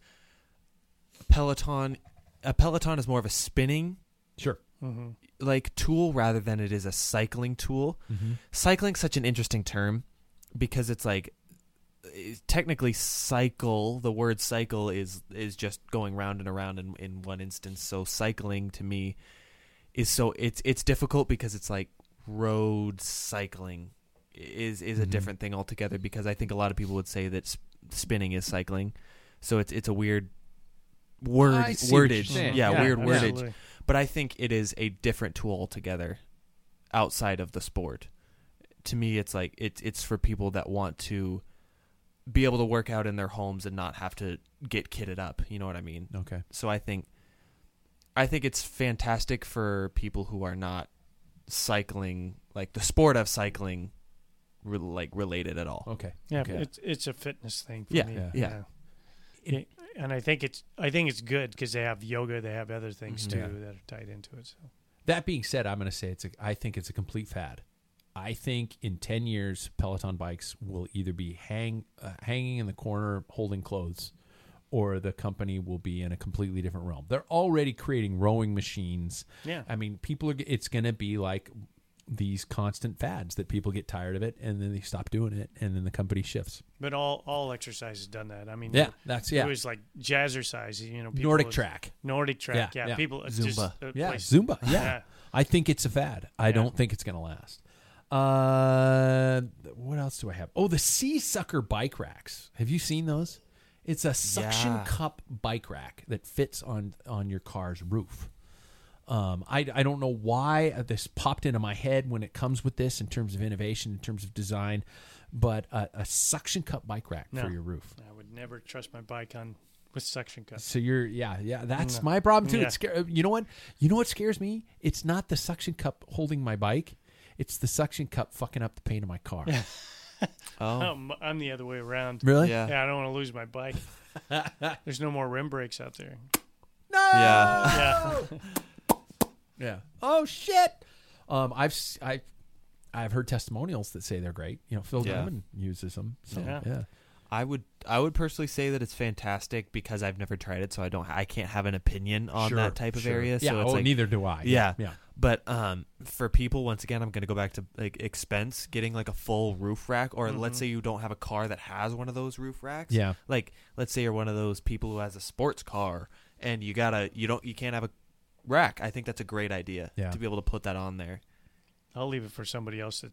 Peloton a Peloton is more of a spinning Sure. Mm-hmm. like tool rather than it is a cycling tool. Mm-hmm. Cycling's such an interesting term because it's like technically cycle the word cycle is is just going round and around in in one instance so cycling to me is so it's it's difficult because it's like road cycling is is a Mhm. different thing altogether because I think a lot of people would say that sp- spinning is cycling so it's it's a weird word I see what you're wordage saying. yeah, Yeah, weird wordage absolutely. but I think it is a different tool altogether outside of the sport. To me, it's like it's it's for people that want to be able to work out in their homes and not have to get kitted up. You know what I mean? Okay. So I think I think it's fantastic for people who are not cycling like the sport of cycling re- like related at all. Okay. Yeah, Okay. it's it's a fitness thing for Yeah, me. yeah. yeah. Yeah, and I think it's I think it's good because they have yoga, they have other things Mhm. too Yeah. that are tied into it. So That being said, I'm going to say it's. A, I think it's a complete fad. I think in ten years, Peloton bikes will either be hang uh, hanging in the corner holding clothes, or the company will be in a completely different realm. They're already creating rowing machines. yeah, I mean, people are. It's going to be like these constant fads that people get tired of it, and then they stop doing it, and then the company shifts. but all all exercise has done that. I mean, Yeah, that's yeah. It was like jazzercise, you know, people Nordic would- track. Nordic track. Yeah, Yeah, yeah. people it's just Zumba. Yeah, place- Zumba. Yeah. yeah. I think it's a fad. I Yeah. don't think it's going to last. Uh, what else do I have? Oh, the SeaSucker bike racks. Have you seen those? It's a suction Yeah. cup bike rack that fits on on your car's roof. Um, I, I don't know why this popped into my head when it comes with this in terms of innovation, in terms of design, but a, a suction cup bike rack No. for your roof. I would never trust my bike on with suction cups. So you're yeah yeah that's No. my problem too. Yeah. It's scare, you know what you know what scares me? It's not the suction cup holding my bike. It's the suction cup fucking up the paint of my car. Yeah. Oh, I'm, I'm the other way around. Really? yeah. Yeah, I don't want to lose my bike. There's no more rim brakes out there. No. Yeah. Yeah. Yeah. Oh shit. Um, I've I I've heard testimonials that say they're great. You know, Phil Yeah. Uses them. So yeah, Yeah. I would I would personally say that it's fantastic because I've never tried it, so I don't I can't have an opinion on Sure, that type of sure. area. Yeah, so it's oh, like, neither do I. Yeah. yeah. But um, for people, once again, I'm going to go back to like expense, getting like a full roof rack, or let's Mhm. say you don't have a car that has one of those roof racks. Yeah. Like, let's say you're one of those people who has a sports car, and you gotta, you don't, you can't have a rack. I think that's a great idea Yeah. to be able to put that on there. I'll leave it for somebody else to,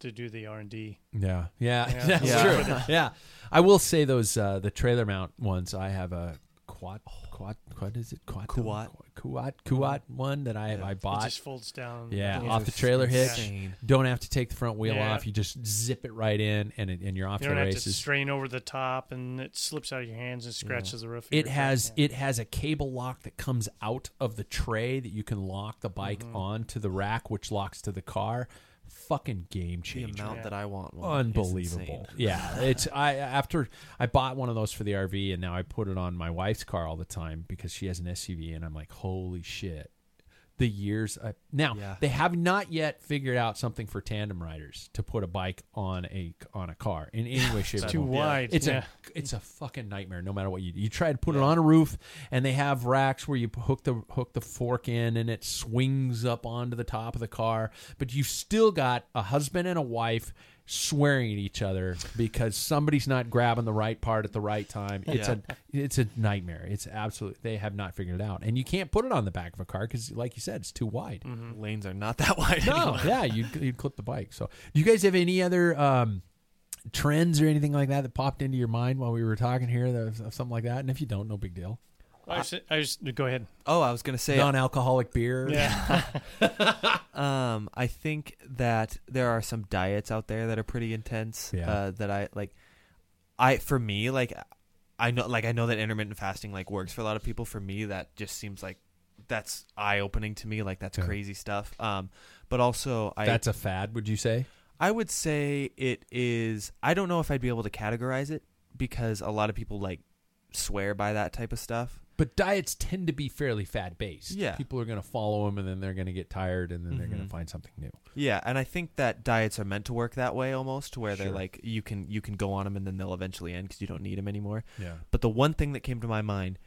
to do the R and D. Yeah, yeah, Yeah. that's Yeah. true. Yeah, I will say those uh, the trailer mount ones. I have a quad, quad, quad. Is it quad? Quad. quad, quad one that I Yeah. I bought. It just folds down. Yeah, off the trailer hitch. insane. Don't have to take the front wheel Yeah. off. You just zip it right in, and it, and you're off You to don't the have to races. strain over the top, and it slips out of your hands and scratches the roof. of It has. It has a cable lock that comes out of the tray that you can lock the bike Mhm. onto the rack, which locks to the car. Fucking game changer. The amount that I want one unbelievable. Yeah, it's I after I bought one of those for the RV and now I put it on my wife's car all the time because she has an SUV and I'm like, holy shit. The years I, now Yeah. they have not yet figured out something for tandem riders to put a bike on a on a car in any way, shape, or too form. wide. It's yeah. a it's a fucking nightmare. No matter what you do. you try to put it on a roof, and they have racks where you hook the hook the fork in, and it swings up onto the top of the car. But you've still got a husband and a wife swearing at each other because somebody's not grabbing the right part at the right time. It's Yeah. a it's a nightmare. It's absolutely they have not figured it out, and you can't put it on the back of a car because, like you said, it's too wide. Mhm. Lanes are not that wide No, anymore. yeah, you you clip the bike. So, do you guys have any other um, trends or anything like that that popped into your mind while we were talking here, that something like that? And if you don't, no big deal. I just, I just go ahead. Oh, I was gonna say Non-alcoholic beer. Yeah. Um, I think that there are some diets out there that are pretty intense. Yeah. Uh, that I like. I for me like, I know like I know that intermittent fasting like works for a lot of people. For me, that just seems like that's eye opening to me. Like that's Yeah. crazy stuff. Um, but also I That's a fad, would you say? I would say it is. I don't know if I'd be able to categorize it because a lot of people like swear by that type of stuff. But diets tend to be fairly fad based. Yeah. people are going to follow them, and then they're going to get tired, and then they're going to mm-hmm. find something new. Yeah, and I think that diets are meant to work that way almost, to where they're Sure. like you can you can go on them and then they'll eventually end because you don't need them anymore. Yeah, But the one thing that came to my mind,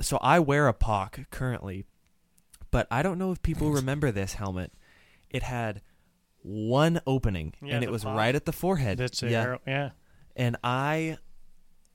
so I wear a POC currently, but I don't know if people remember this helmet. It had one opening, Yeah, and it the was POC. right at the forehead. That's a yeah. Yeah. and I.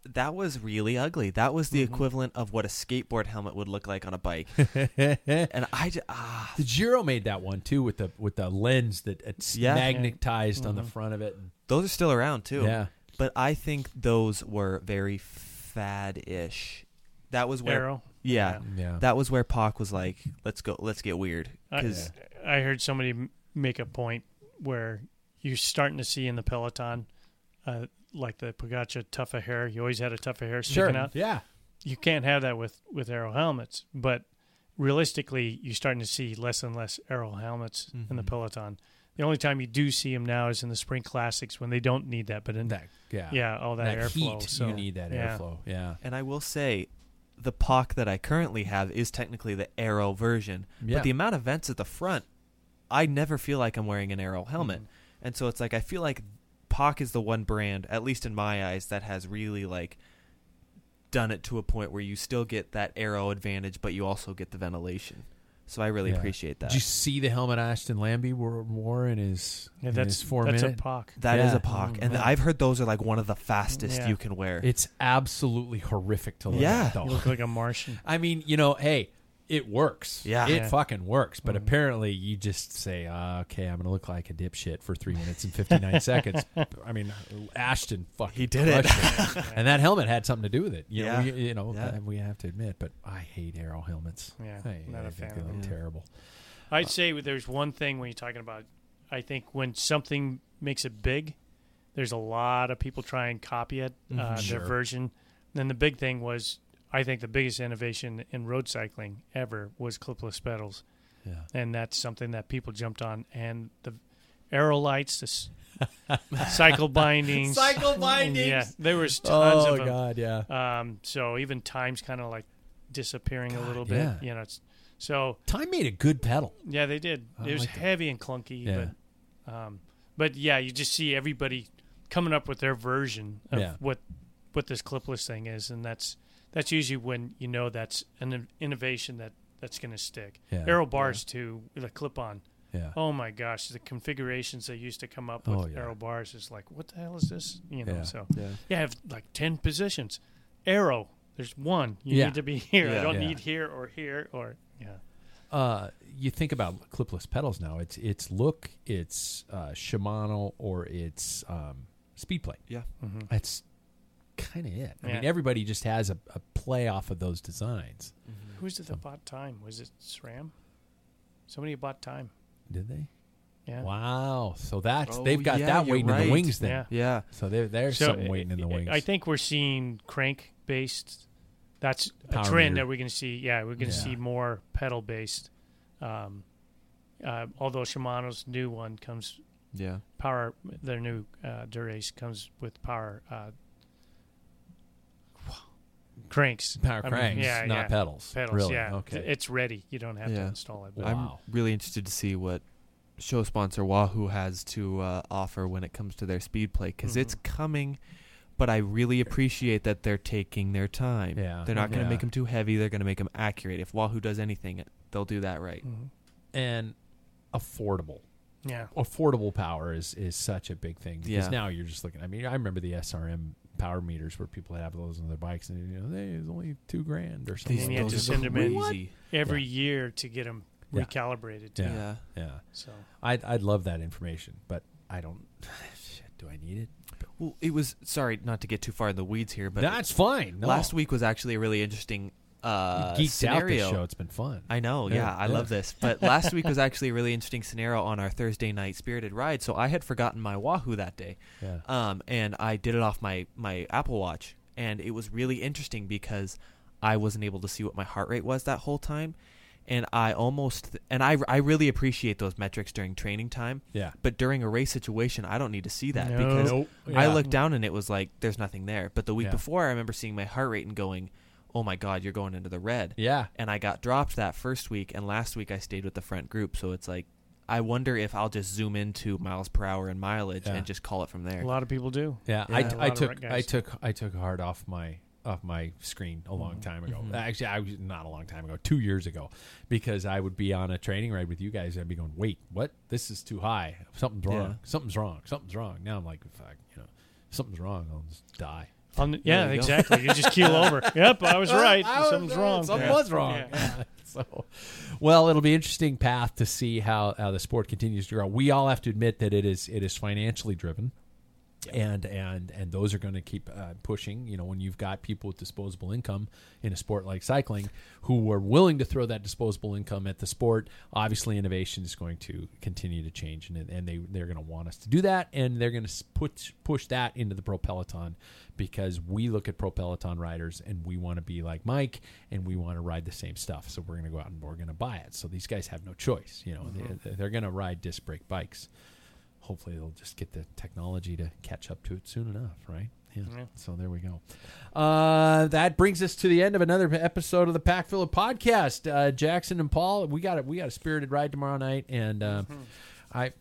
That was really ugly. That was the Mhm. equivalent of what a skateboard helmet would look like on a bike. And I just, ah, the Giro made that one too with the with the lens that it's Yeah. magnetized on the Mhm. front of it. those are still around too. Yeah, But I think those were very fad-ish. That was where, Aero. yeah, yeah. that was where POC was like, "Let's go, let's get weird." Because I heard somebody make a point where you're starting to see in the peloton, uh, like the Pogačar tuft of hair. You always had a tuft of hair sticking sure. out. Yeah, You can't have that with with aero helmets. But realistically, you're starting to see less and less aero helmets in the Mhm. peloton. The only time you do see them now is in the spring classics when they don't need that. But in that yeah yeah, all that, that airflow. heat so, you need that yeah. airflow. Yeah, And I will say, the POC that I currently have is technically the Aero version, yeah. but the amount of vents at the front, I never feel like I'm wearing an Aero helmet, Mm-hmm. and so it's like I feel like POC is the one brand, at least in my eyes, that has really like done it to a point where you still get that Aero advantage, but you also get the ventilation. So I really Yeah. appreciate that. Did you see the helmet Ashton Lambie wore, wore in his Yeah, in that's his four that's minute? a POC. That is Yeah. a POC, Mm, and yeah. I've heard those are like one of the fastest Yeah. you can wear. It's absolutely horrific to look Yeah. at. Though. You look like a Martian. I mean, you know, hey, it works. Yeah. it Yeah. fucking works. But Mhm. apparently, you just say, uh, "Okay, I'm going to look like a dipshit for three minutes and 59 seconds." I mean, Ashton fucking He did it. it. and that helmet had something to do with it. You know, Yeah. we, you know, Yeah. we have to admit. But I hate aero helmets. Yeah, I, not I a think fan they of look them. terrible. I'd say there's one thing when you're talking about. I think when something makes it big, there's a lot of people try and copy it, uh, Mhm. their Sure. version. Then the big thing was, I think the biggest innovation in road cycling ever was clipless pedals, Yeah. and that's something that people jumped on. And the aero lights, the s- cycle bindings, Cycle bindings! yeah, there was tons Oh of them. Oh, God, yeah. Um, so even time's kind of like disappearing a little bit. yeah. You know, it's, so Time made a good pedal. yeah, they did. I it was like that. heavy and clunky, Yeah. but Um, but yeah, you just see everybody coming up with their version of Yeah. what what this clipless thing is, and that's that's usually when you know that's an innovation that that's going to stick. Yeah. Aero bars too, the clip on. Yeah. Oh my gosh, the configurations they used to come up with Oh, yeah. aero bars is like, what the hell is this? You know, Yeah. so Yeah. yeah, I have like ten positions. Aero, there's one. You Yeah. need to be here. I don't Yeah. need here or here or yeah. Uh, you think about clipless pedals now. It's it's Look, it's uh, Shimano, or it's um, Speedplay. Yeah. Mm-hmm. That's kind of it. I mean, everybody just has a, a play off of those designs. Who's it that bought time? Was it SRAM? Somebody bought time. Did they? Yeah. Wow. So that's Oh, they've got yeah, that you're waiting in the wings then. Yeah. Yeah. So there, there's So, something waiting in the wings. I think we're seeing crank based. That's a trend meter. that we're going to see. Yeah, we're going to Yeah. see more pedal based. Um, uh, although Shimano's new one comes Yeah. power, their new uh, Dura-Ace comes with power uh, cranks. power I mean, cranks, yeah, not yeah. pedals. Pedals. Really? Yeah, Okay. It's ready. You don't have to install it. But Wow. I'm really interested to see what show sponsor Wahoo has to uh, offer when it comes to their Speedplay because it's Mhm. coming. But I really appreciate that they're taking their time. Yeah. They're not going to Yeah. make them too heavy. They're going to make them accurate. If Wahoo does anything, they'll do that right. Mhm. and affordable. Yeah. Affordable power is is such a big thing because Yeah. now you're just looking. I mean, I remember the SRM power meters where people have those on their bikes, and you know, they it's only two grand or something. These- you had to are send 'em in. crazy. Every year to get them Yeah. recalibrated. Too. Yeah. Yeah. Yeah, So I'd I'd love that information, but I don't. Shit, do I need it? Well, it was sorry not to get too far in the weeds here, but That's fine. No. last week was actually a really interesting uh, geeked scenario. out this show. It's been fun. I know, yeah, Yeah, I yeah. love this. But last week was actually a really interesting scenario on our Thursday night spirited ride. So I had forgotten my Wahoo that day, yeah. um, and I did it off my my Apple Watch, and it was really interesting because I wasn't able to see what my heart rate was that whole time, and I almost and I I really appreciate those metrics during training time, Yeah. but during a race situation, I don't need to see that No. because Nope. I looked down and it was like there's nothing there. But the week before, I remember seeing my heart rate and going, "Oh my God, you're going into the red." Yeah. and I got dropped that first week, and last week I stayed with the front group. So it's like, I wonder if I'll just zoom into miles per hour and mileage Yeah. and just call it from there. a lot of people do. Yeah, Yeah. I, A I lot took I took I took hard off my off my screen a long Mhm. time ago. Mhm. Actually, I was not a long time ago, two years ago, because I would be on a training ride with you guys. and I'd be going, "Wait, what? This is too high. Something's wrong. Yeah. Something's wrong. Something's wrong." Now I'm like, "Fuck, you know, something's wrong. I'll just die." On the- yeah, you exactly. You just keel over. Yep, I was right. I was Something's right. wrong. Something Yeah. was wrong. Yeah. Yeah. So, well, it'll be interesting path to see how, how the sport continues to grow. We all have to admit that it is it is financially driven. And and and those are going to keep uh, pushing. You know, when you've got people with disposable income in a sport like cycling, who are willing to throw that disposable income at the sport, obviously innovation is going to continue to change, and and they they're going to want us to do that, and they're going to push push that into the pro peloton because we look at pro peloton riders and we want to be like Mike and we want to ride the same stuff. So we're going to go out and we're going to buy it. So these guys have no choice. You know, they, they're going to ride disc brake bikes. Hopefully, they'll just get the technology to catch up to it soon enough, right? Yeah. Yeah. So there we go. Uh, that brings us to the end of another episode of the Pack Filler podcast. Uh, Jackson and Paul, we got it. We got a spirited ride tomorrow night, and uh, I.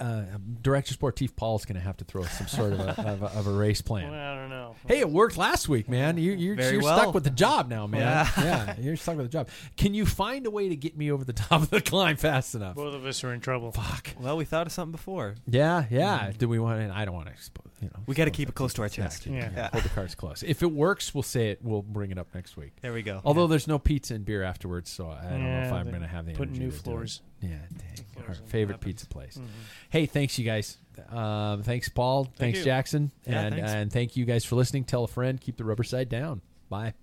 Uh, Director Sportif Paul's going to have to throw some sort of a, of a, of a race plan. Well, I don't know. Hey, it worked last week, man. You, you're Very you're well. stuck with the job now, man. Yeah. Yeah. you're stuck with the job. Can you find a way to get me over the top of the climb fast enough? Both of us are in trouble. Fuck. Well, we thought of something before. Yeah, yeah. Do we want to? I don't want to expose. You know, We got to keep it close to our chest. keep- Yeah. yeah, Hold the cards close. If it works, we'll say it. We'll bring it up next week. There we go. Although there's no pizza and beer afterwards, so I don't know if I'm going to have the Putting energy new to do it. floors. Yeah, dang. Our favorite pizza place. Mhm. Hey, thanks you guys. Um, thanks Paul. thanks you. Jackson. Yeah, and thanks. and thank you guys for listening. Tell a friend. Keep the rubber side down. Bye.